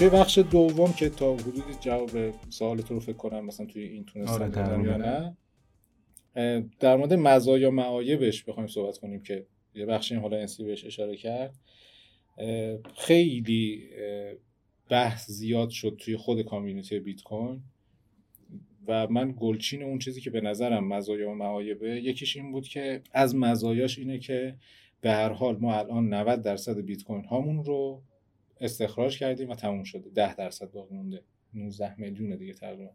توی بخش دوم که تا حدودی جواب سوال تو رو فکر کنم مثلا توی این تونستم آره یا نه در مورد مزایا معایبش بخوایم صحبت کنیم که یه بخشی حالا انسی بهش اشاره کرد. خیلی بحث زیاد شد توی خود کامیونیتی بیت کوین و من گلچین اون چیزی که به نظرم مزایا و معایبه یکیش این بود که از مزایاش اینه که به هر حال ما الان 90 درصد بیت کوین هامون رو استخراج کردیم و تموم شده. 10 درصد باقی مونده. 19 میلیون دیگه تقریبا.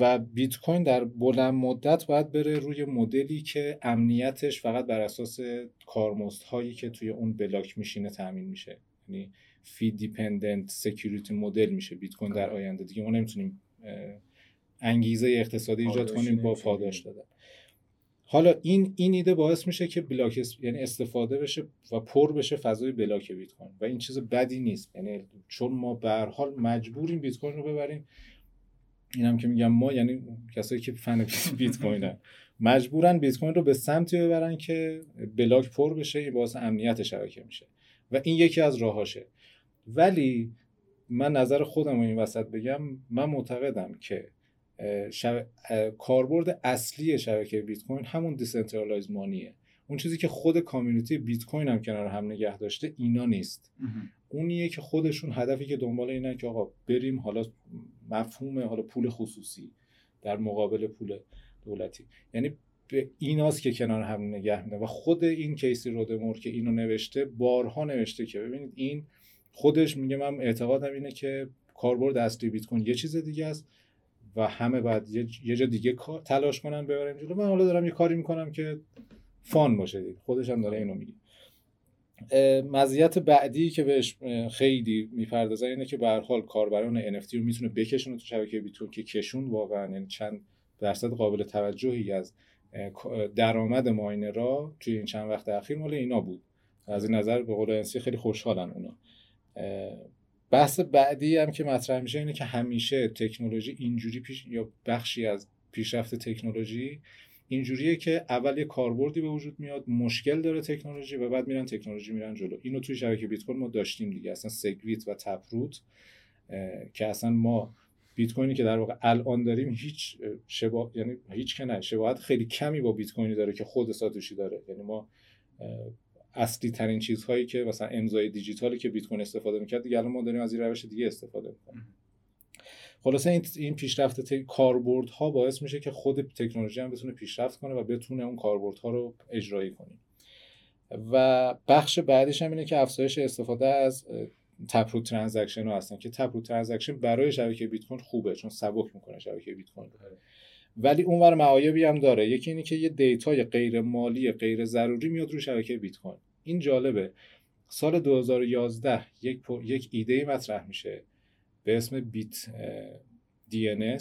و بیت کوین در بلند مدت باید بره روی مدلی که امنیتش فقط بر اساس کارمزد هایی که توی اون بلاک میشینه تامین میشه. یعنی fee dependent security model میشه بیت کوین در آینده. دیگه ما نمی‌تونیم انگیزه اقتصادی ایجاد کنیم با پاداش دادن. حالا این این ایده باعث میشه که بلاک یعنی استفاده بشه و پر بشه فضای بلاک بیت کوین و این چیز بدی نیست. یعنی چون ما به هر حال مجبوریم بیت کوین رو ببریم. اینم که میگم ما یعنی کسایی که فن بیت کوینن مجبورن بیت کوین رو به سمتی ببرن که بلاک پر بشه این باعث امنیت شبکه میشه. و این یکی از راهاشه. ولی من نظر خودم رو این وسط بگم من معتقدم که شب... کاربرد اصلی شبکه بیت کوین همون decentralized money ه اون چیزی که خود کامیونیتی بیت کوین هم کنار هم نگه داشته اینا نیست. اونیه که خودشون هدفی که دنبال اینه که آقا بریم حالا مفهوم حالا پول خصوصی در مقابل پول دولتی. یعنی به ایناست که کنار هم نگه میده و خود این کیسی رودمور که اینو نوشته بارها نوشته که ببینید این خودش میگه من اعتقادم اینه که کاربرد اصلی بیت کوین یه چیز دیگه است. و همه باید یه جا دیگه تلاش کنن ببریم جلو. من حالا دارم یه کاری می‌کنم که فان باشه دید خودش هم داره اینو میگه. مزیت بعدی که بهش خیلی می‌پردازه اینه که به حال کاربران NFT رو می‌تونه بکشونه تو شبکه بیتون که کشون واقعا یعنی چند درصد قابل توجهی از درآمد ماینرها توی این چند وقت اخیر مال اینا بود. از این نظر به قول خیلی خوشحالن اونا. بحث بعدی هم که مطرح میشه اینه که همیشه تکنولوژی اینجوری پیش یا بخشی از پیشرفت تکنولوژی اینجوریه که اول یه کاربردی به وجود میاد مشکل داره تکنولوژی و بعد میرن تکنولوژی میرن جلو. اینو توی شبکه بیت کوین ما داشتیم دیگه. اصلا سگویت و تپروت که اصلا ما بیت کوینی که در واقع الان داریم هیچ شبا... یعنی هیچ که نه شباهت خیلی کمی با بیت کوینی داره که خود ساتوشی داره. یعنی ما اصلی ترین چیزهایی که مثلا امضای دیجیتالی که بیت کوین استفاده می‌کرد دیگه الان ما داریم از این روش دیگه استفاده می‌کنیم. خلاصه این این پیشرفت ت... کاربردها باعث میشه که خود تکنولوژی هم بتونه پیشرفت کنه و بتونه اون کاربردها رو اجرایی کنه. و بخش بعدش هم اینه که افزایش استفاده از Taproot transaction ها هستن که Taproot transaction برای شبکه بیت کوین خوبه چون سبک می‌کنه شبکه بیت کوین ولی اونور معایبی هم داره. یکی اینه که یه دیتای غیر مالی غیر ضروری میاد رو شبکه بیت کوین. این جالبه. سال 2011 یک یک ایده مطرح میشه به اسم بیت دی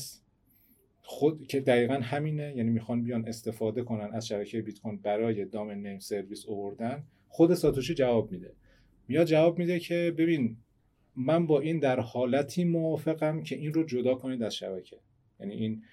خود که دقیقا همینه یعنی می‌خوان بیان استفاده کنن از شبکه بیت کوین برای دامن نیم سرویس اووردن خود ساتوشی جواب میده. میاد جواب میده که ببین من با این در حالتی موافقم که این رو جدا کنید از شبکه. یعنی این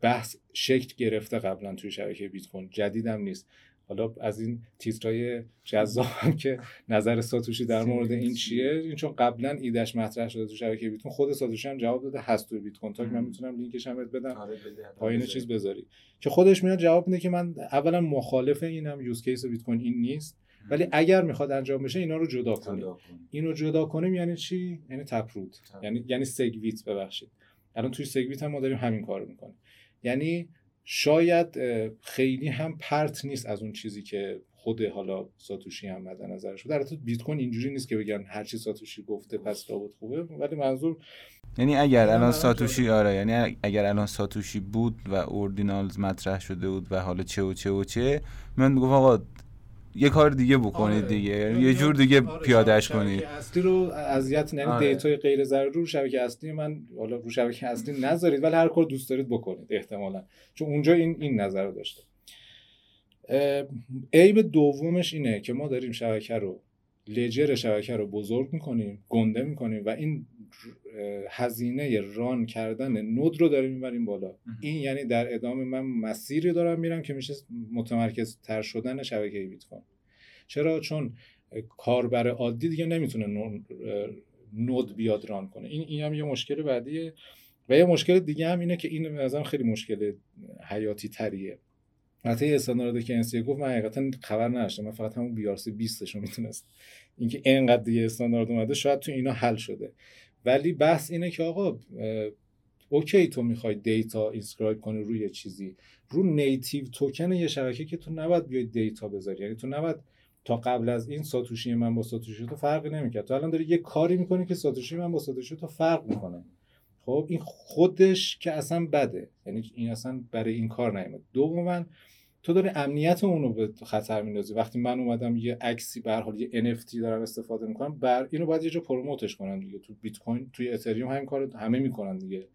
بحث شکل گرفته قبلا توی شبکه بیت کوین. جدیدم نیست. حالا از این تیترای جذابم که نظر ساتوشی در مورد این چیه؟ این چون قبلا ایدش مطرح شده تو شبکه بیت کوین. خود ساتوشی هم جواب داده هست تو بیت کوین. تا من می‌تونم لینکش هم بدم. آره، پایین چیز بذاری. که خودش میاد جواب میده که من اولا مخالف اینم use case بیت کوین این نیست. ولی اگر می‌خواد انجام بشه اینا رو جدا کنیم. اینو جدا کنیم یعنی چی؟ یعنی Taproot یعنی یعنی SegWit ببخشید. الان توی SegWit هم ما داریم همین کارو می‌کنیم. یعنی شاید خیلی هم پرت نیست از اون چیزی که خود حالا ساتوشی هم مد نظرش در بیت کوین اینجوری نیست که بگن هر چی ساتوشی گفته پس لابد خوبه ولی منظور یعنی اگر الان ساتوشی آره یعنی اگر الان ساتوشی بود و Ordinals مطرح شده بود و حالا چه و چه و چه من میگم آقا یه کار دیگه بکنید آره. دیگه یعنی یه جور دیگه آره. پیادهش کنید اصلی رو اذیت یعنی آره. دیتای غیر ضروری رو شبکه اصلی من حالا رو شبکه اصلی نذارید ولی هر کار دوست دارید بکنید احتمالا چون اونجا این این نظر رو داشته عیب دومش اینه که ما داریم شبکه رو لجر شبکه رو بزرگ می‌کنیم گنده می‌کنیم و این هزینه ران کردن نود رو داریم می‌بریم بالا. این یعنی در ادامه من مسیری دارم میرم که میشه متمرکز تر شدن شبکه بیت کوین چرا؟ چون کاربر عادی دیگه نمی‌تونه نود بیاد ران کنه. این این هم یه مشکل بعدیه. و یه مشکل دیگه هم اینه که این نظرم خیلی مشکل حیاتی تریه. حتی استاندارد که انسی گفت من حقیقتا خبر نداشتم. من فقط همون BRC 20 رو می‌تونست اینکه اینقدر دیگه استاندارد اومده شاید تو اینا حل شده. ولی بحث اینه که آقا OK تو می‌خوای دیتا inscribe کنی روی چیزی. رو native token یه شبکه که تو نباید بیای دیتا بذاری. یعنی تو نباید تا قبل از این ساتوشی من با ساتوشی تو فرقی نمی‌کرد. تو الان داری یه کاری می‌کنی که ساتوشی من با ساتوشی تو فرق می‌کنه. خب این خودش که اصلا بده. یعنی این اصلا برای این کار نیومد. دوما تو داری امنیت اون رو به خطر میندازی. وقتی من اومدم یه عکسی به حال یه NFT دارم استفاده می‌کنم بر اینو باید یه جا promote ش کنم دیگه. تو بیت کوین توی اتریوم همین کارو همه می‌کنن دیگه.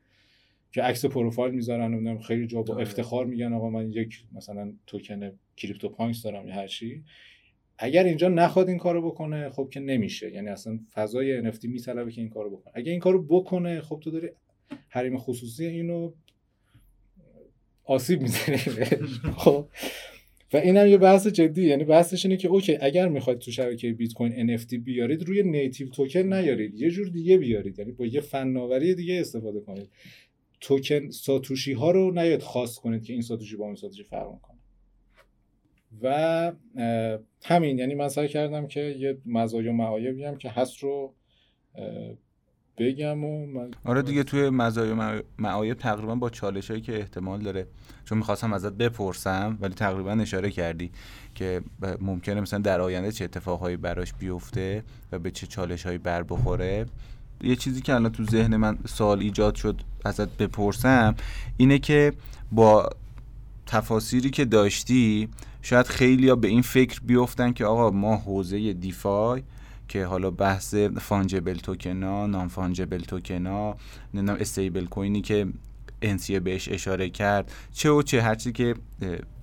که عکس پروفایل می‌ذارن و خیلی جا با آره. افتخار میگن آقا من یک مثلا توکن CryptoPunks دارم یا هر چی. اگر اینجا نخواد این کارو بکنه خب که نمیشه. یعنی اصلا فضای NFT میطلبه که این کارو بکنه. اگر این کارو بکنه خب تو داری حریم خصوصی اینو آسیب می‌زنه خب. و این هم یه بحث جدی یعنی بحثش اینه که OK اگر می‌خواید تو شبکه بیت کوین NFT بیارید روی native token نیارید. یه جور دیگه بیارید. یعنی با یه فناوری دیگه استفاده کنید. توکن ساتوشی ها رو نیاد خاص کنید که این ساتوشی با اون ساتوشی فرق کنه. و همین. یعنی من سعی کردم که یه مزایا و معایبی هم که هست رو بگم و من آره دیگه توی مزایای معایب تقریبا با چالش هایی که احتمال داره. چون می‌خواستم ازت بپرسم ولی تقریبا اشاره کردی که ممکنه مثلا در آینده چه اتفاقهایی براش بیفته و به چه چالش هایی بر بخوره. یه چیزی که الان تو ذهن من سال ایجاد شد ازت بپرسم اینه که با تفاصیلی که داشتی شاید خیلی به این فکر بیفتن که آقا ما حوزه دیفای که حالا بحث فانجبل توکنا نان فانجبل توکنا نمی‌دونم استیبل کوینی که انسیه بهش اشاره کرد چه و چه هرچی که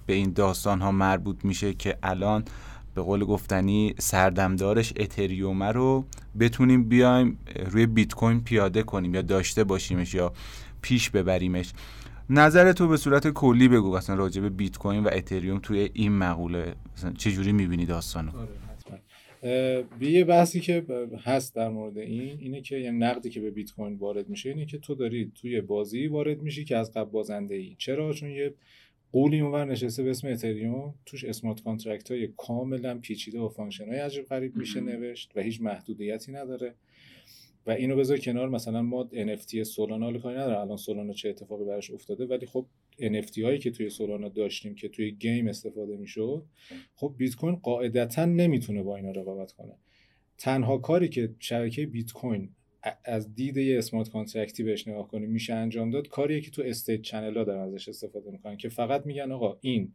به این داستان ها مربوط میشه که الان به قول گفتنی سردمدارش اتریومه رو بتونیم بیایم روی بیت کوین پیاده کنیم یا داشته باشیمش یا پیش ببریمش نظر تو به صورت کلی بگو اصلا راجع به بیت کوین و اتریوم توی این مقوله چه جوری می‌بینی داستانو آره. یه بحثی که هست در مورد این اینه که یه نقدی که به بیت کوین وارد میشه اینه که تو داری توی بازی وارد میشی که از قبل بازنده ای چرا؟ چون یه غولی اونور نشسته به اسم اتریوم توش smart contract های کاملا پیچیده و function های عجیب غریب میشه نوشت و هیچ محدودیتی نداره. و اینو بذار کنار. مثلا ما NFT سولانا رو کاری نداره الان سولانا چه اتفاقی براش افتاده؟ ولی خب NFT هایی که توی سولانا داشتیم که توی game استفاده می‌شد خب بیت کوین قاعدتا نمی‌تونه با اینا رقابت کنه. تنها کاری که شبکه بیت کوین از دید یه smart contract ی بهش نگاه کنیم میشه انجام داد کاریه که تو state channel ها دارن ازش استفاده می‌کنن که فقط میگن آقا این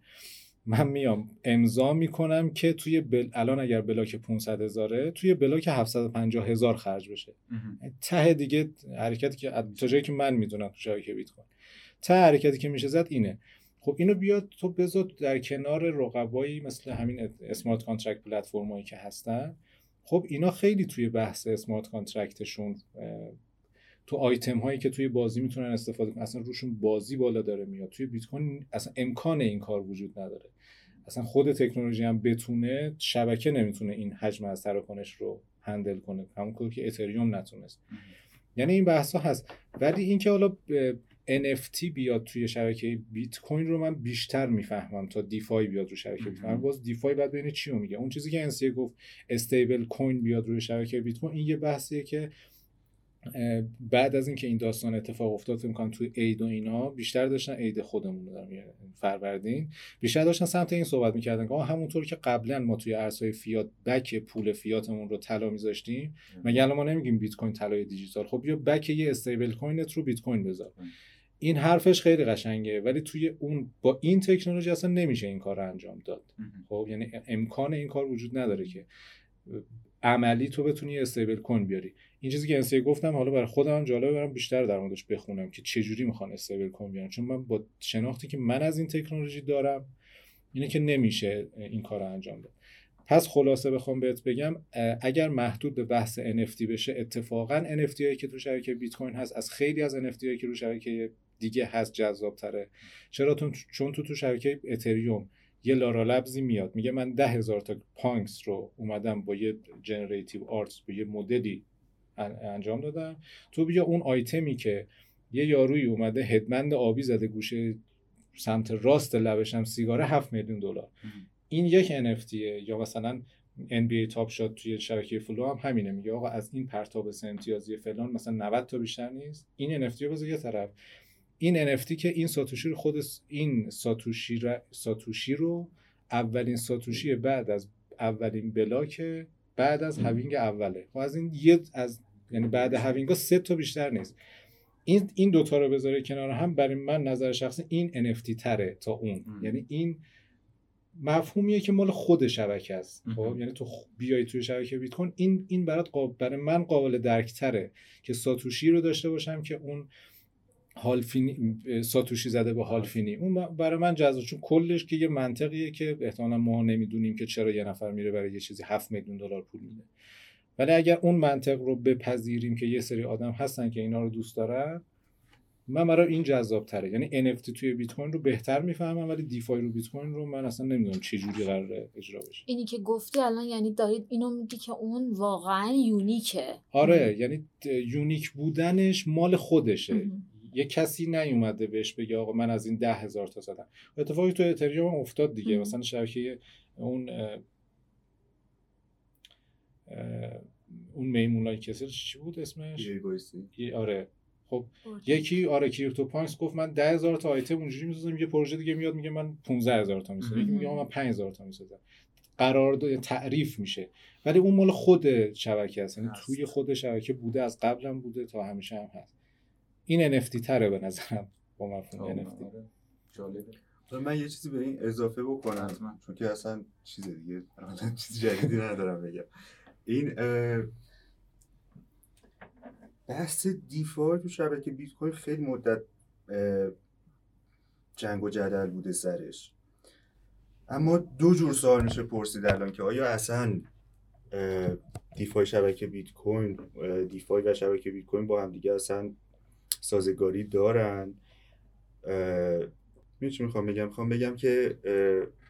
من میام. امضا می‌کنم که توی بل... الان اگر بلاک 500 هزاره توی بلاک 750 هزار خرج بشه. ته دیگه حرکتی که تا جایی که من می‌دونم تو شبکه بیت کوین ته حرکتی که میشه زد اینه. خب اینو بیاد تو بذار در کنار رقبایی مثل همین smart contract platform ایی که هستن. خب اینا خیلی توی بحث smart contract شون تو آیتم هایی که توی بازی می‌تونن استفاده کنن اصلا روشون بازی بالا داره میاد. توی بیت کوین اصلا امکان این کار وجود نداره. اصلا خود تکنولوژی هم بتونه شبکه نمی‌تونه این حجم از تراکنش رو handle کنه. همون که اتریوم نتونست. یعنی این بحث ها هست. ولی اینکه حالا NFT بیاد توی شبکه بیت کوین رو من بیشتر می‌فهمم تا دیفای بیاد رو شبکه بیت کوین. باز دیفای بعد بین چی رو میگه. اون چیزی که انسی گفت استیبل کوین بیاد روی شبکه بیت کوین این یه بحثیه که بعد از اینکه این داستان اتفاق افتاد می‌کنم توی عید و اینا بیشتر داشتن عید خودمون رو فروردین. بیشتر داشتن سمت این صحبت می‌کردن که همونطور که قبلا ما توی ارزهای فیات بک پول فیاتمون رو طلا میذاشتیم مگه الان ما نمیگیم بیت کوین طلای دیجیتال؟ خب بیا back یه stablecoin ت رو بیت کوین بذار. این حرفش خیلی قشنگه ولی توی اون با این تکنولوژی اصلا نمیشه این کار رو انجام داد. خب یعنی امکان این کار وجود نداره که عملی تو بتونی stablecoin بیاری. این چیزی که انسی گفتم حالا برای خودم جالبه برم بیشتر در موردش بخونم که چه جوری می‌خوان stablecoin بیارن چون من با شناختی که من از این تکنولوژی دارم اینه که نمیشه این کار رو انجام داد پس خلاصه بخوام بهت بگم اگر محدود به بحث NFT بشه اتفاقا NFT هایی که تو شبکه بیت کوین هست از خیلی از NFT هایی که رو شبکه دیگه هست جذاب تره چرا چون تو تو شبکه اتریوم یه Larva Labs ی میاد. میگه من ده هزار تا Punks رو اومدم با یه generative arts با یه مدلی انجام دادم تو بیا اون آیتمی که یه یاروی اومده headband آبی زده گوشه سمت راست لبش هم سیگاره 7 میلیون دلار. این یک NFT یا مثلا NBA Top Shot توی شبکه Flow هم همینه. میگه آقا از این پرتاب سه امتیازی فلان مثلا 90 تا بیشتر نیست. این NFT رو بذار یه طرف. این NFT که این ساتوشی رو خود این ساتوشی رو, ساتوشی رو اولین ساتوشی بعد از اولین بلاک بعد از halving اوله. خب از این یه از یعنی بعد halving سه تا بیشتر نیست. این این دوتا رو بذاره کنار هم برای من نظر شخصی این NFT تره تا اون. یعنی این مفهومیه که مال خود شبکه است. خب؟ یعنی تو بیای توی شبکه بیت کوین این این برات برای من قابل درک تره که ساتوشی رو داشته باشم که اون هالفینی ساتوشی زده به هالفینی. اون برای من جذاب چون کلش که یه منطقیه که احتمالا ما نمی‌دونیم که چرا یه نفر میره برای یه چیزی 7 میلیون دلار پول میده. ولی اگر اون منطق رو بپذیریم که یه سری آدم هستن که اینا رو دوست دارن من برای این جذاب تره یعنی NFT توی بیت کوین رو بهتر می‌فهمم ولی DeFi رو بیت کوین رو من اصلا نمی‌دونم چه جوری قرار اجرا بشه. اینی که گفتی الان یعنی دارید اینو میگی که اون واقعا unique ه. آره یعنی unique بودنش مال خودشه. یه کسی نیومده بهش بگه آقا من از این ده هزار تا زدم. اتفاقی تو اتریوم افتاد دیگه. مثلا شبکه اون اون میمون کسر چی بود اسمش؟ آره. خب یکی آره CryptoPunks گفت من ده هزار تا آیتم اونجوری می‌سازم یه پروژه دیگه میاد میگه من 15 هزار تا می‌سازم. یکی میگه من 5 هزار تا می‌سازم. قرار تعریف میشه. ولی اون مال خود شبکه هست یعنی توی خود شبکه بوده از قبلم بوده تا همیشه هم هست. این NFT تره به نظرم با مفهوم NFT آره. جالبه. من یه چیزی به این اضافه بکنم چون که اصلا چیز دیگه چیز جدیدی ندارم بگم. این بحث دیفای تو شبکه بیت کوین خیلی مدت جنگ و جدل بوده سرش. اما دو جور سوال میشه پرسید الان که آیا اصلا دیفای شبکه بیت کوین دیفای و شبکه بیت کوین با هم دیگه اصلا سازگاری دارن. می چی می‌خوام بگم؟ می‌خوام بگم که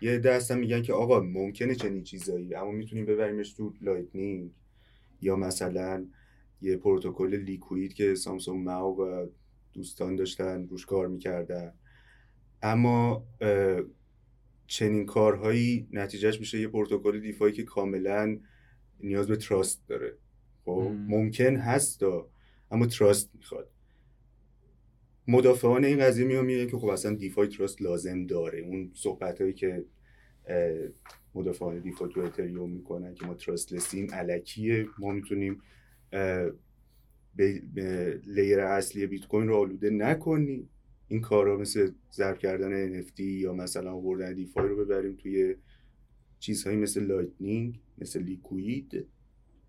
یه دستم میگن که آقا ممکنه چنین چیزایی اما می‌تونیم ببریمش تو Lightning. یا مثلا یه پروتکل Liquid که سمسون ماو و دوستان داشتن روش کار می‌کردن. اما چنین کارهایی نتیجهش میشه یه پروتکل DeFi یی که کاملا نیاز به trust داره. خب؟ ممکن هست اما trust می‌خواد. مدافعان این قضیه میان میگن که خب اصلا DeFi trust لازم داره. اون صحبت هایی که مدافعان DeFi تو اتریوم می‌کنن که ما trustless ایم الکیه. ما می‌تونیم به layer اصلی بیت کوین رو آلوده نکنیم. این کارا مثل ضرب کردن NFT یا مثلا آوردن DeFi رو ببریم توی چیزهایی مثل Lightning مثل Liquid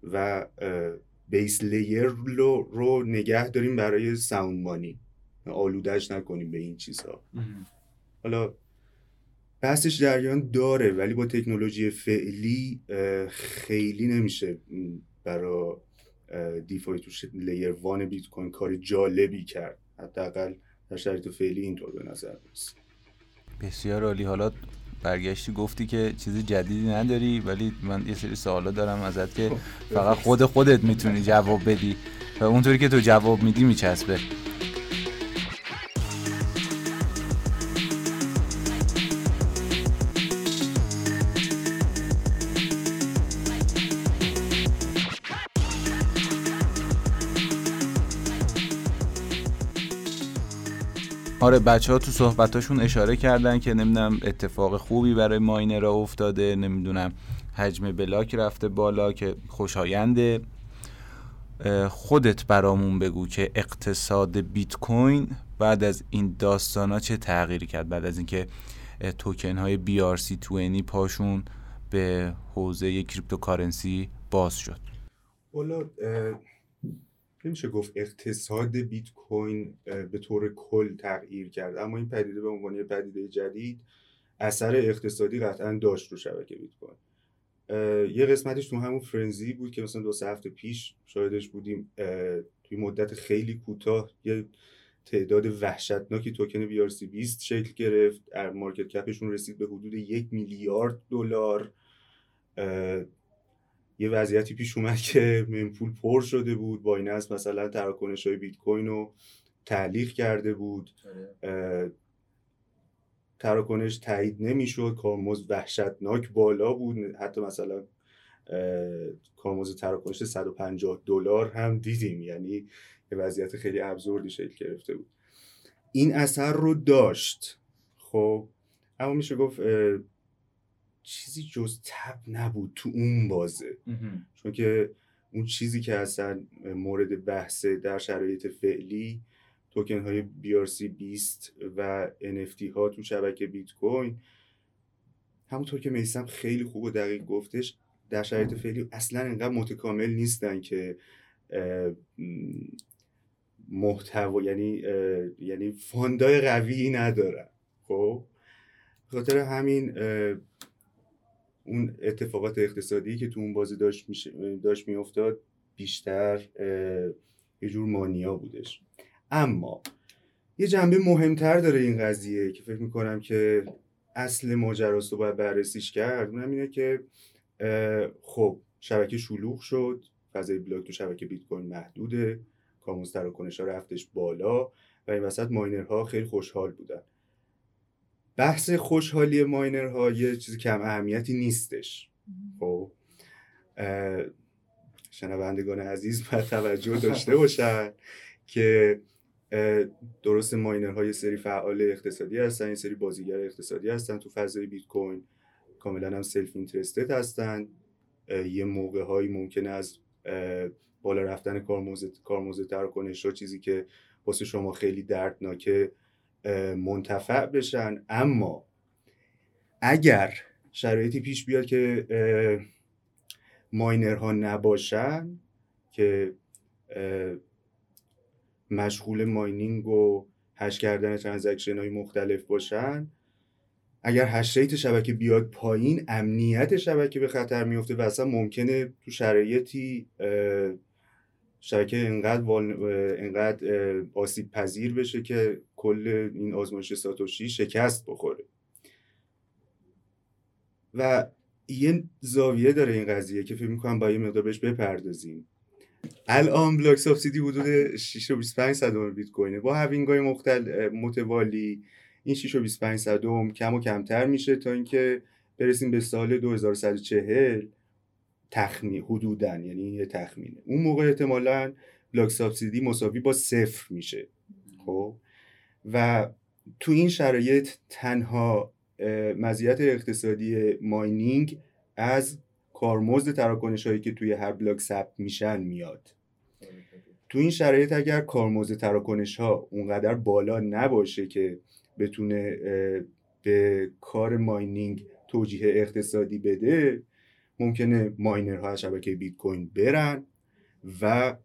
و base layer رو, رو نگه داریم برای sound money آلودهش نکنیم به این چیزها. حالا بحثش جریان داره ولی با تکنولوژی فعلی خیلی نمیشه برای DeFi تو layer one بیت کوین کار جالبی کرد. حداقل در شرایط فعلی اینطور به نظر می‌رسه. بسیار عالی. حالا برگشتی گفتی که چیزی جدیدی نداری ولی من یه سری سوالا دارم ازت که خب، فقط خود خودت می‌تونی جواب بدی و اونطوری که تو جواب میدی میچسبه. آره بچه ها تو صحبتاشون اشاره کردن که نمی‌دونم اتفاق خوبی برای ماینرها افتاده نمی‌دونم حجم بلاک رفته بالا که خوشاینده. خودت برامون بگو که اقتصاد بیت کوین بعد از این داستان ها چه تغییری کرد؟ بعد از اینکه توکن های BRC20 پاشون به حوزه cryptocurrency باز شد. نمیشه گفت اقتصاد بیت کوین به طور کل تغییر کرد. اما این پدیده به عنوان پدیده جدید اثر اقتصادی قطعا داشت رو شبکه بیت کوین یه قسمتش تو همون فرنزی بود که مثلا دو سه هفته پیش شاهدش بودیم توی مدت خیلی کوتاه یه تعداد وحشتناکی توکن سی 20 شکل گرفت. مارکت کپشون رسید به حدود یک میلیارد دلار. یه وضعیتی پیش اومد که منپول پر شده بود. با این است مثلا تراکنش های بیت کوین رو تعلیق کرده بود. آره. تراکنش تایید نمی‌شد. کارمز وحشتناک بالا بود. حتی مثلا کارمز تراکنش 150 دلار هم دیدیم. یعنی یه وضعیت خیلی ابزوردی شکل گرفته بود. این اثر رو داشت. خب اما میشه گفت چیزی جز تب نبود تو اون بازه. چون که اون چیزی که اصلا مورد بحثه در شرایط فعلی توکن های BRC 20 و NFT ها تو شبکه بیت کوین همونطور که میسم خیلی خوب و دقیق گفتش در شرایط فعلی اصلا انقدر متکامل نیستن که محتوا یعنی یعنی فاندای قوی ندارن. خب؟ خاطر همین اون اتفاقات اقتصادی که تو اون بازی داشت میشه داشت میافتاد بیشتر یه جور مانیا بودش. اما یه جنبه مهمتر داره این قضیه که فکر می‌کنم که اصل ماجراست رو باید بررسیش کرد اونم اینه که خب شبکه شلوغ شد فضای بلاک تو شبکه بیت کوین محدوده کارمزد تراکنش ها رفتش بالا و این وسط ماینرها خیلی خوشحال بودن. بحث خوشحالی ماینرها یه چیزی کم اهمیتی نیستش. خب شنوندگان عزیز باید توجه داشته باشن که درست ماینرها یه سری فعال اقتصادی هستن یه سری بازیگر اقتصادی هستن تو فضای بیت کوین. کاملا هم self-interested هستن یه موقع هایی ممکنه از بالا رفتن کارمزد کارمزد تراکنش ها چیزی که واسه شما خیلی دردناکه منتفع بشن. اما اگر شرایطی پیش بیاد که ماینرها نباشن که مشغول mining و hash کردن transaction های مختلف باشن اگر hash rate شبکه بیاد پایین امنیت شبکه به خطر میفته و اصلا ممکنه تو شرایطی شبکه انقدر, انقدر آسیب پذیر بشه که کل این آزمایش ساتوشی شکست بخوره. و یه زاویه داره این قضیه که فکر می‌کنم با یه مقدار بهش بپردازیم. الان block subsidy حدود 6 و 25 صدم بیت کوینه با halving های مختل متوالی این 6 و 25 صدم کم و کمتر میشه تا اینکه برسیم به سال 2140 تخمین حدودا یعنی یه تخمینه. اون موقع احتمالا بلاک سابسیدی مساوی با صفر میشه. خب؟ و تو این شرایط تنها مزیت اقتصادی ماینینگ از کارمزد تراکنش هایی که توی هر بلاک ثبت میشن میاد. تو این شرایط اگر کارمزد تراکنش ها اونقدر بالا نباشه که بتونه به کار ماینینگ توجیه اقتصادی بده ممکنه ماینرها از شبکه بیت کوین برن و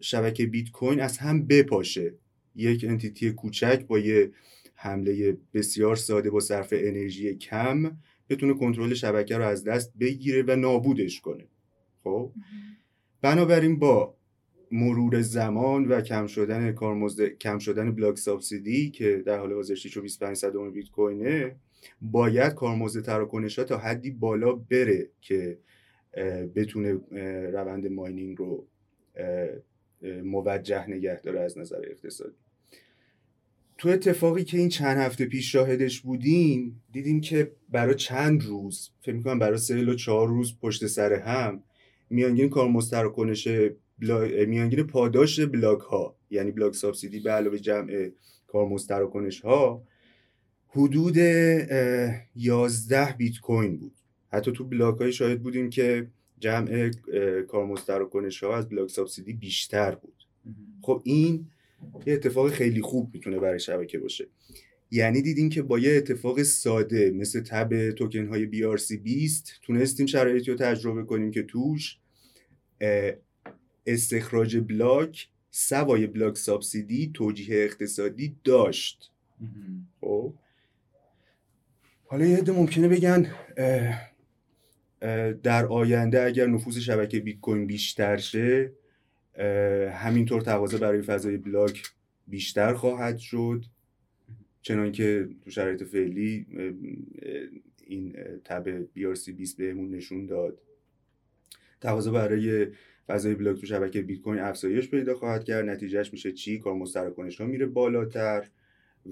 شبکه بیت کوین از هم بپاشه. یک انتیتی کوچک با یه حمله بسیار ساده با صرف انرژی کم بتونه کنترل شبکه رو از دست بگیره و نابودش کنه. خب؟ بنابراین با مرور زمان و کم شدن کارمزد کم شدن بلاک سابسیدی که در حال حاضر 6 و 25 صدم بیت کوینه باید کارمزد تراکنش ها تا حدی بالا بره که بتونه روند ماینینگ رو موجه نگه داره از نظر اقتصادی. تو اتفاقی که این چند هفته پیش شاهدش بودیم دیدیم که برای چند روز فکر می‌کنم برای سه و چهار روز پشت سر هم میانگین کارمزد تراکنش بلا... میانگین پاداش بلاک ها یعنی block subsidy به علاوه جمع کارمزد تراکنش ها حدود 11 بیت کوین بود. حتی تو بلاک های شاهد بودیم که جمع کارمزد تراکنش ها از block subsidy بیشتر بود. خب این یه اتفاق خیلی خوب می‌تونه برای شبکه باشه. یعنی دیدیم که با یه اتفاق ساده مثل تب توکن های BRC 20 تونستیم شرایطی رو تجربه کنیم که توش استخراج بلاک سوای بلاک سابسیدی توجیه اقتصادی داشت. خب؟ حالا یه عده ممکنه بگن در آینده اگر نفوذ شبکه بیت کوین بیشتر شه همینطور تقاضا برای فضای بلاک بیشتر خواهد شد. چنانکه تو شرایط فعلی این تب BRC 20 بهمون نشون داد. تقاضا برای فضای بلاک تو شبکه بیت کوین افزایش پیدا خواهد کرد. نتیجهش میشه چی؟ کار مسترکنش ها میره بالاتر.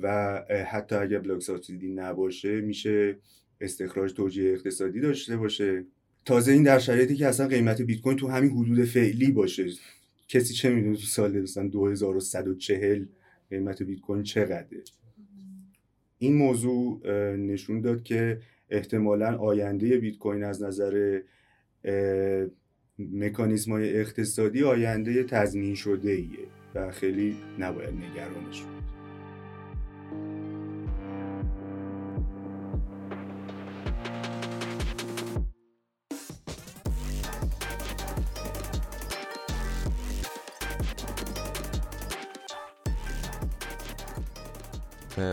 و حتی اگر بلاک سابسیدی نباشه میشه استخراج توجیه اقتصادی داشته باشه. تازه این در شرایطی که اصلا قیمت بیت کوین تو همین حدود فعلی باشه. کسی چه می‌دونه تو سال مثلا 2140 قیمت بیت کوین چقدره. این موضوع نشون داد که احتمالا آینده بیت کوین از نظر مکانیزم های اقتصادی آینده تضمین شده ایه و خیلی نباید نگرانش بود.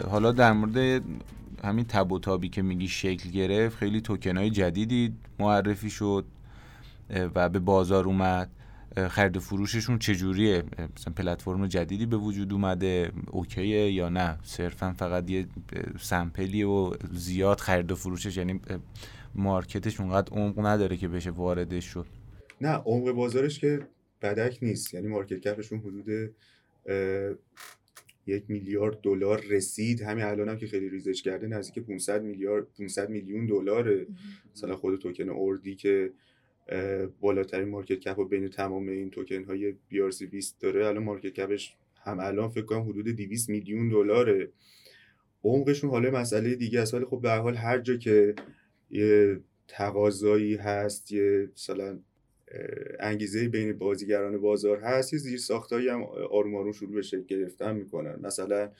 حالا در مورد همین تب و تابی که میگی شکل گرفت خیلی توکن های جدیدی معرفی شد و به بازار اومد. خرید فروششون چجوریه؟ مثلا پلتفرم جدیدی به وجود اومده اوکیه یا نه؟ صرفا فقط یه سمپلی و زیاد خرید و فروشش یعنی مارکتش اونقدر عمق نداره که بشه واردش شد. نه عمق بازارش که بدک نیست. یعنی مارکت کپشون حدود یک میلیارد دلار رسید. همین الان هم که خیلی ریزش کرده نزدیک 500 میلیارد 500 میلیون دلار مثلا خود توکن ORDI که بالاترین market cap و بین تمام این توکن های BRC 20 داره. الان market cap ش هم الان فکر کنم حدود 200 میلیون دلاره. عمقشون حالا مسئله دیگه است. ولی خب به حال هر جا که یه تقاضایی هست یه مثلا انگیزه بین بازیگران بازار هست. یه زیر ساختایی هم آروم آروم شروع به شکل گرفتن می‌کنن. مثلا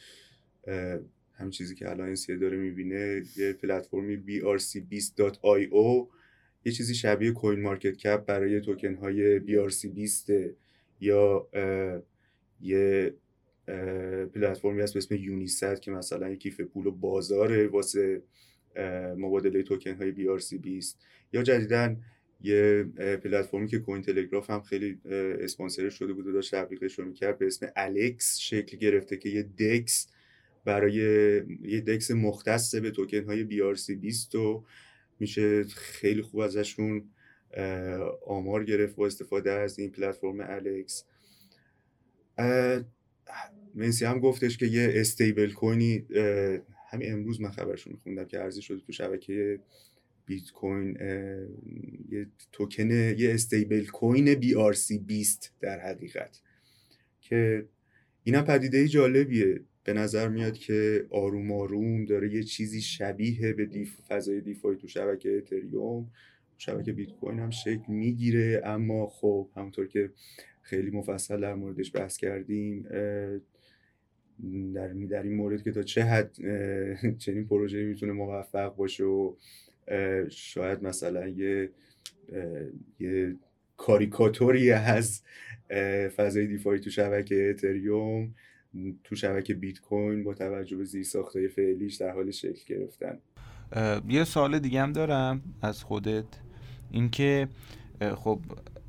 همین چیزی که الان این داره می‌بینه یه پلتفرمی brc20.io یه چیزی شبیه CoinMarketCap برای توکن های BRC 20 یا یه پلتفرمی هست به اسم UniSat که مثلا یه کیف پول و بازاره واسه مبادله توکن های BRC 20 یا جدیدن یه پلتفرمی که Cointelegraph هم خیلی اسپانسر شده بود و داشت تبلیغش رو می‌کرد به اسم ALEX شکل گرفته که یه DEX برای یه DEX مختص به توکن های BRC 20 و میشه خیلی خوب ازشون آمار گرفت با استفاده از این پلتفرم ALEX منسی هم گفتش که یه stablecoin ی همین امروز من خبرشون خوندم که عرضه شده تو شبکه بیت کوین یه توکن یه stablecoin BRC 20 در حقیقت. که اینم پدیده جالبیه. به نظر میاد که آروم آروم داره یه چیزی شبیه به دیف فضای دیفای تو شبکه اتریوم شبکه بیت کوین هم شکل می‌گیره. اما خب همونطور که خیلی مفصل در موردش بحث کردیم در, در این مورد که تا چه حد چنین پروژه می‌تونه موفق باشه و شاید مثلا یه یه کاریکاتوری از فضای دیفای تو شبکه اتریوم تو شبکه بیت کوین با توجه به زیر ساختای فعلیش در حال شکل گرفتن. یه سوال دیگه هم دارم از خودت. اینکه خب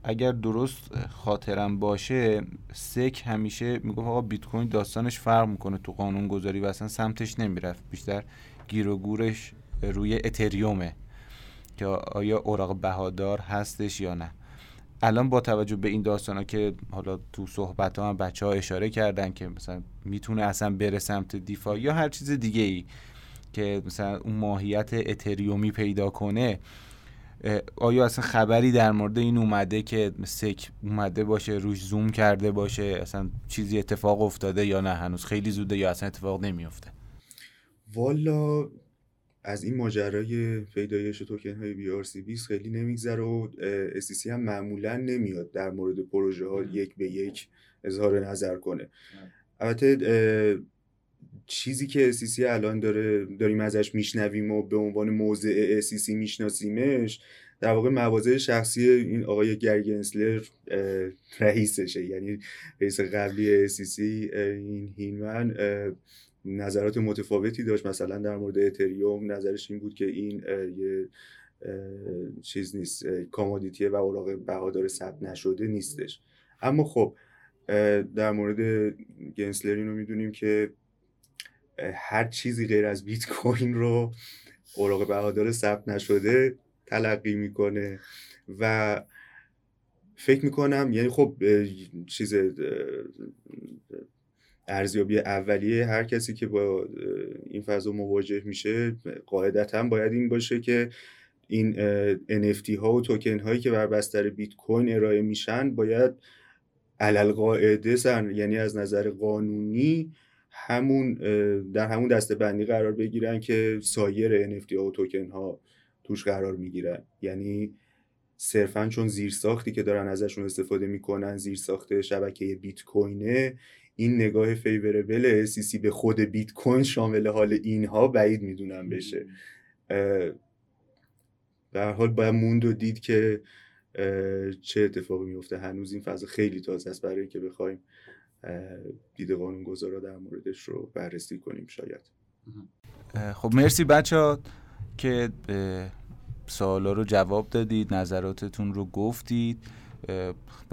اگر درست خاطرم باشه سک همیشه می‌گفت آقا بیت کوین داستانش فرق می‌کنه تو قانون گذاری و اصلا سمتش نمی‌رفت بیشتر گیر و گورش روی اتریومه که آیا اوراق بهادار هستش یا نه. الان با توجه به این داستان ها که حالا تو صحبت ها هم بچه ها اشاره کردن که مثلا می‌تونه اصلا بره سمت دیفا یا هر چیز دیگه ای که مثلا اون ماهیت اتریومی پیدا کنه آیا اصلا خبری در مورد این اومده که سک اومده باشه روش زوم کرده باشه اصلا چیزی اتفاق افتاده یا نه؟ هنوز خیلی زوده یا اصلا اتفاق نمیفته والا از این ماجرای پیدایش توکن های بی آر سی 20 خیلی نمیگذره و سی هم معمولا نمیاد در مورد پروژه ها یک به یک اظهار نظر کنه. البته چیزی که سی الان داره داریم ازش میشنویم و به عنوان موضع سی میشناسیمش در واقع مواضع شخصی این آقای گرگنسلر رئیسشه. یعنی رئیس قبلی سی این هینمن نظرات متفاوتی داشت. مثلا در مورد اتریوم نظرش این بود که این یه چیز نیست. کامودیتی و اوراق بهادار ثبت نشده نیستش. اما خب در مورد گنسلر رو می‌دونیم که هر چیزی غیر از بیت کوین رو اوراق بهادار ثبت نشده تلقی می‌کنه و فکر می‌کنم یعنی خب چیز ارزیابی اولیه هر کسی که با این فضا مواجه میشه قاعدتا باید این باشه که این NFT ها و توکن هایی که بر بستر بیت کوین ارائه میشن باید علل قاعده سن یعنی از نظر قانونی همون در همون دسته بندی قرار بگیرن که سایر NFT ها و توکن ها توش قرار می‌گیرن. یعنی صرفا چون زیرساختی که دارن ازشون استفاده می‌کنن زیرساخت شبکه بیت کوینه این نگاه فیوربل SEC به خود بیت کوین شامل حال اینها بعید می‌دونم بشه. در حال باید موند و دید که چه اتفاقی میفته هنوز این فضا خیلی تازه است برای اینکه بخوایم دید قانون گذارا در موردش رو بررسی کنیم شاید. خب مرسی بچه که سوالا رو جواب دادید نظراتتون رو گفتید.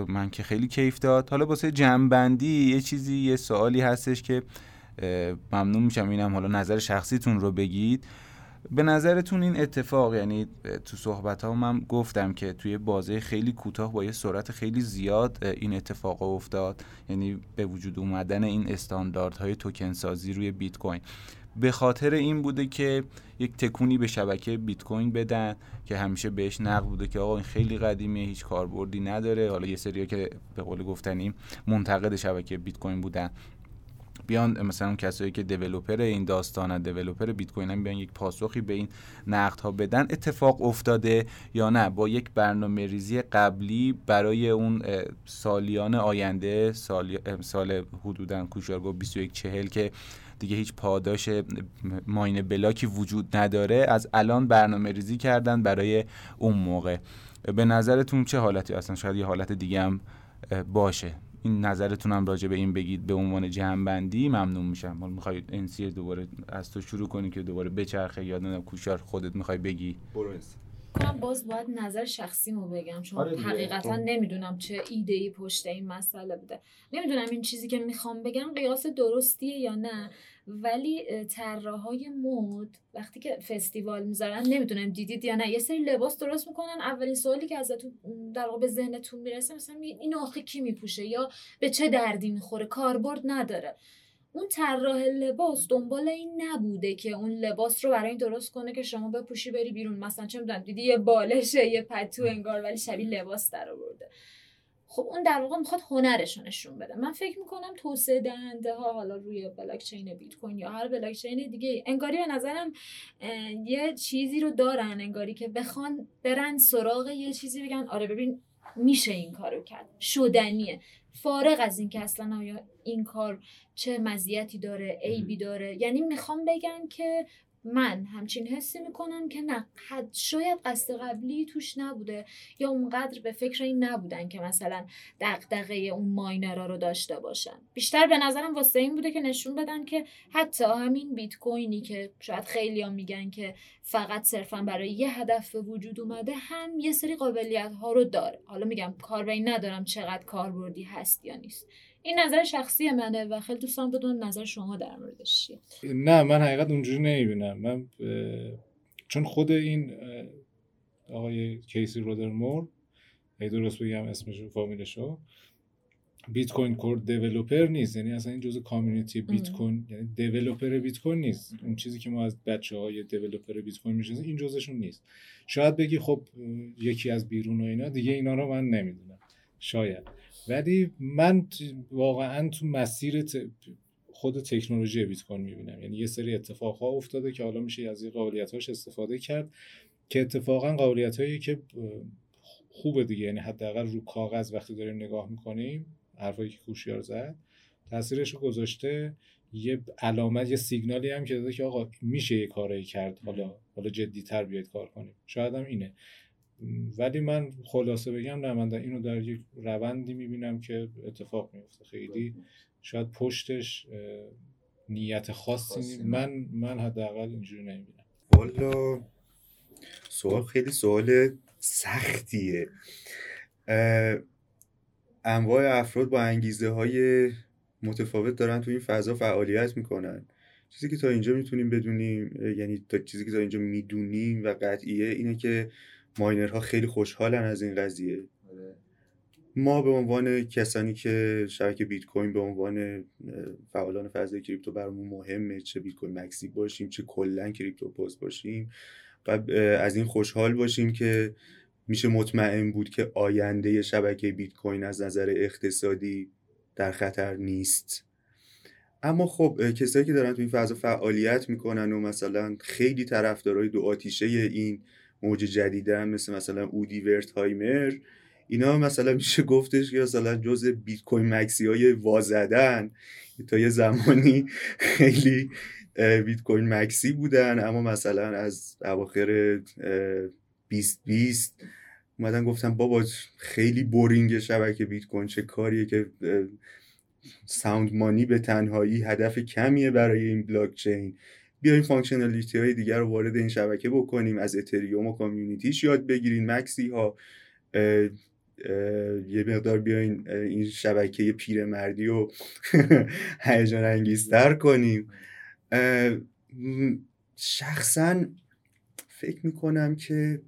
من که خیلی کیف داد. حالا واسه جنبندی یه چیزی یه سوالی هستش که ممنون میشم اینم حالا نظر شخصیتون رو بگید. به نظرتون این اتفاق یعنی تو صحبت ها من گفتم که توی بازه خیلی کوتاه با یه سرعت خیلی زیاد این اتفاق افتاد. یعنی به وجود اومدن این استانداردهای توکن سازی روی بیت کوین. به خاطر این بوده که یک تکونی به شبکه بیت کوین بدن که همیشه بهش نقد بوده که آقا این خیلی قدیمیه هیچ کاربردی نداره. حالا یه سریا که به قول گفتنیم منتقد شبکه بیت کوین بودن. بیان مثلا اون کسایی که دیولپر این داستان دیولپر بیت کوین بیان یک پاسخی به این نقد ها بدن. اتفاق افتاده یا نه؟ با یک برنامه ریزی قبلی برای اون سالیان آینده سال, سال حدودا کوشارگو 21 40 که دیگه هیچ پاداش ماین بلاکی وجود نداره از الان برنامه ریزی کردن برای اون موقع. به نظرتون چه حالتی اصلا شاید یه حالت دیگه هم باشه. این نظرتون هم راجع به این بگید به عنوان جمعبندی ممنون میشم. حالا می‌خواید انسی دوباره از تو شروع کنی که دوباره بچرخه یا نه کوشار خودت می‌خوای بگی؟ برو کنم باز باید نظر شخصیمو بگم چون آره حقیقتا. نمی‌دونم چه ایده ای پشت این مسئله بوده. نمی‌دونم این چیزی که می‌خوام بگم قیاس درستیه یا نه. ولی طراحهای مود وقتی که فستیوال می‌ذارن نمی‌دونم دیدید یا نه یه سری لباس درست می‌کنن اولین سوالی که ازتون در واقع به ذهنتون می‌رسه مثلا این آخه کی میپوشه یا به چه دردی می‌خوره؟ کاربرد نداره. اون طراح لباس دنبال این نبوده که اون لباس رو برای این درست کنه که شما بپوشی بری بیرون. مثلا چه می‌دونم دیدی یه بالشه یه پتو انگار ولی شبیه لباس در آورده. خب اون در واقع می‌خواد هنرش نشون بده. من فکر می‌کنم توسعه دهنده ها حالا روی بلاک چین بیت کوین یا هر بلاک چین دیگه انگاری به نظرم یه چیزی رو دارن انگاری که بخوان برن سراغ یه چیزی بگن آره ببین میشه این کارو کرد. شدنیه. فارغ از اینکه اصلا آیا این کار چه مزیتی داره عیبی داره. یعنی می‌خوام بگم که من همچین حسی می‌کنم که نه حد شاید قصد قبلی توش نبوده یا اونقدر به فکر این نبودن که مثلا دقدقه اون ماینرا رو داشته باشن. بیشتر به نظرم واسه این بوده که نشون بدن که حتی همین بیت کوینی که شاید خیلی هم میگن که فقط صرفا برای یه هدف به وجود اومده هم یه سری قابلیت ها رو داره. حالا میگم کار به این ندارم چقدر کاربردی هست یا نیست. این نظر شخصی منه و خیلی دوستان بدونم نظر شما در موردش چیه. نه من حقیقت اونجوری نمی‌بینم. من چون خود این آقای کیسی رودرمور ای درست بگم اسمش فامیلشو بیت کوین کور دیولپر نیست. یعنی اصلا این جزء کامیونیتی بیت کوین یعنی دیولپر بیت کوین نیست. اون چیزی که ما از بچه های دیولپر بیت کوین می‌شناسیم این جزشون نیست. شاید بگی خب یکی از بیرون و اینا دیگه اینا رو من نمی‌دونم. شاید. ولی من واقعا تو مسیر خود تکنولوژی بیت کوین می‌بینم. یعنی یه سری اتفاق ها افتاده که حالا میشه از این قابلیت هاش استفاده کرد که اتفاقا قابلیت هایی که خوبه دیگه. یعنی حداقل رو کاغذ وقتی داریم نگاه می‌کنیم حرفایی که کوشیار زد تاثیرش رو گذاشته. یه علامت یه سیگنالی هم که داده که آقا میشه یه کاری کرد. حالا حالا جدیتر بیاید کار کنیم. شاید هم اینه. ولی من خلاصه بگم نه من اینو در یک روندی می‌بینم که اتفاق میفته خیلی شاید پشتش نیت خاصی من من حداقل اینجوری نمی‌بینم. والا سوال خیلی سوال سختیه. انواع افراد با انگیزه های متفاوت دارن تو این فضا فعالیت می‌کنن. چیزی که تا اینجا می‌تونیم بدونیم یعنی تا چیزی که تا اینجا می‌دونیم و قطعیه اینه که ماینرها خیلی خوشحالن از این قضیه آره. ما به عنوان کسانی که شبکه بیت کوین به عنوان فعالان فضای کریپتو برامون مهمه چه بیت کوین مکسی باشیم چه کلا کریپتو پست باشیم و از این خوشحال باشیم که میشه مطمئن بود که آینده شبکه بیت کوین از نظر اقتصادی در خطر نیست اما خب کسایی که دارن تو این فضا فعالیت می‌کنن و مثلا خیلی طرفدارای دو آتیشه این موج جدیدن مثل مثلا Udi Wertheimer اینا مثلا میشه گفتش که مثلا جز بیت کوین maxi های وازدن تا یه زمانی خیلی بیت کوین maxi بودن اما مثلا از اواخر 2020 اومدن گفتن بابا خیلی boring شبکه بیت کوین چه کاریه که sound money به تنهایی هدف کمیه برای این بلاک چین بیایم functionality های دیگر رو وارد این شبکه بکنیم. از اتریوم و community ش یاد بگیرین. maxi ها یه مقدار بیاین این شبکه پیرمردی رو هیجان انگیزتر کنیم. شخصا فکر می‌کنم که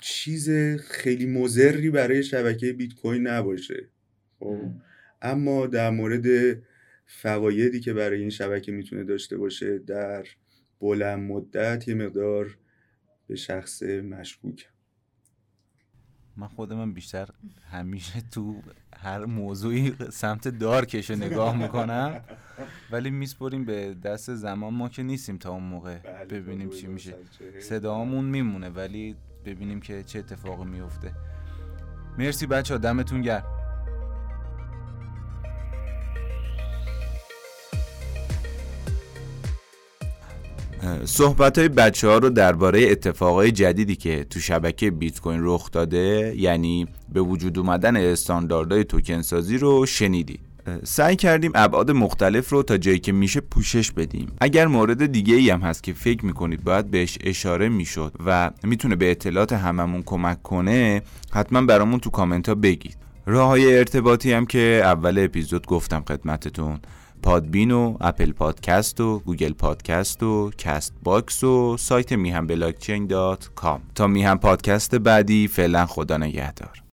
چیز خیلی مضری برای شبکه بیت کوین نباشه. خب اما در مورد فوایدی که برای این شبکه می‌تونه داشته باشه در بلند مدت یه مقدار به شخص مشکوک. من خودم بیشتر همیشه تو هر موضوعی سمت دارکش رو نگاه می‌کنم. ولی میسپریم به دست زمان. ما که نیستیم تا اون موقع بله، ببینیم چی میشه. صدامون میمونه ولی ببینیم که چه اتفاقی میفته مرسی بچه ها دمتون گرم. صحبت های بچه ها رو درباره اتفاقای جدیدی که تو شبکه بیت کوین رخ داده یعنی به وجود اومدن استانداردهای توکن سازی رو شنیدی. سعی کردیم ابعاد مختلف رو تا جایی که میشه پوشش بدیم. اگر مورد دیگه ای هم هست که فکر می‌کنید باید بهش اشاره می‌شد و می‌تونه به اطلاعات هممون کمک کنه حتما برامون تو کامنت ها بگید. راه های ارتباطی هم که اول اپیزود گفتم خدمتتون. پادبین و اپل پادکست و گوگل پادکست و کست باکس و سایت میهن بلاکچین dot com. تا میهن پادکست بعدی فعلا خدا نگهدار.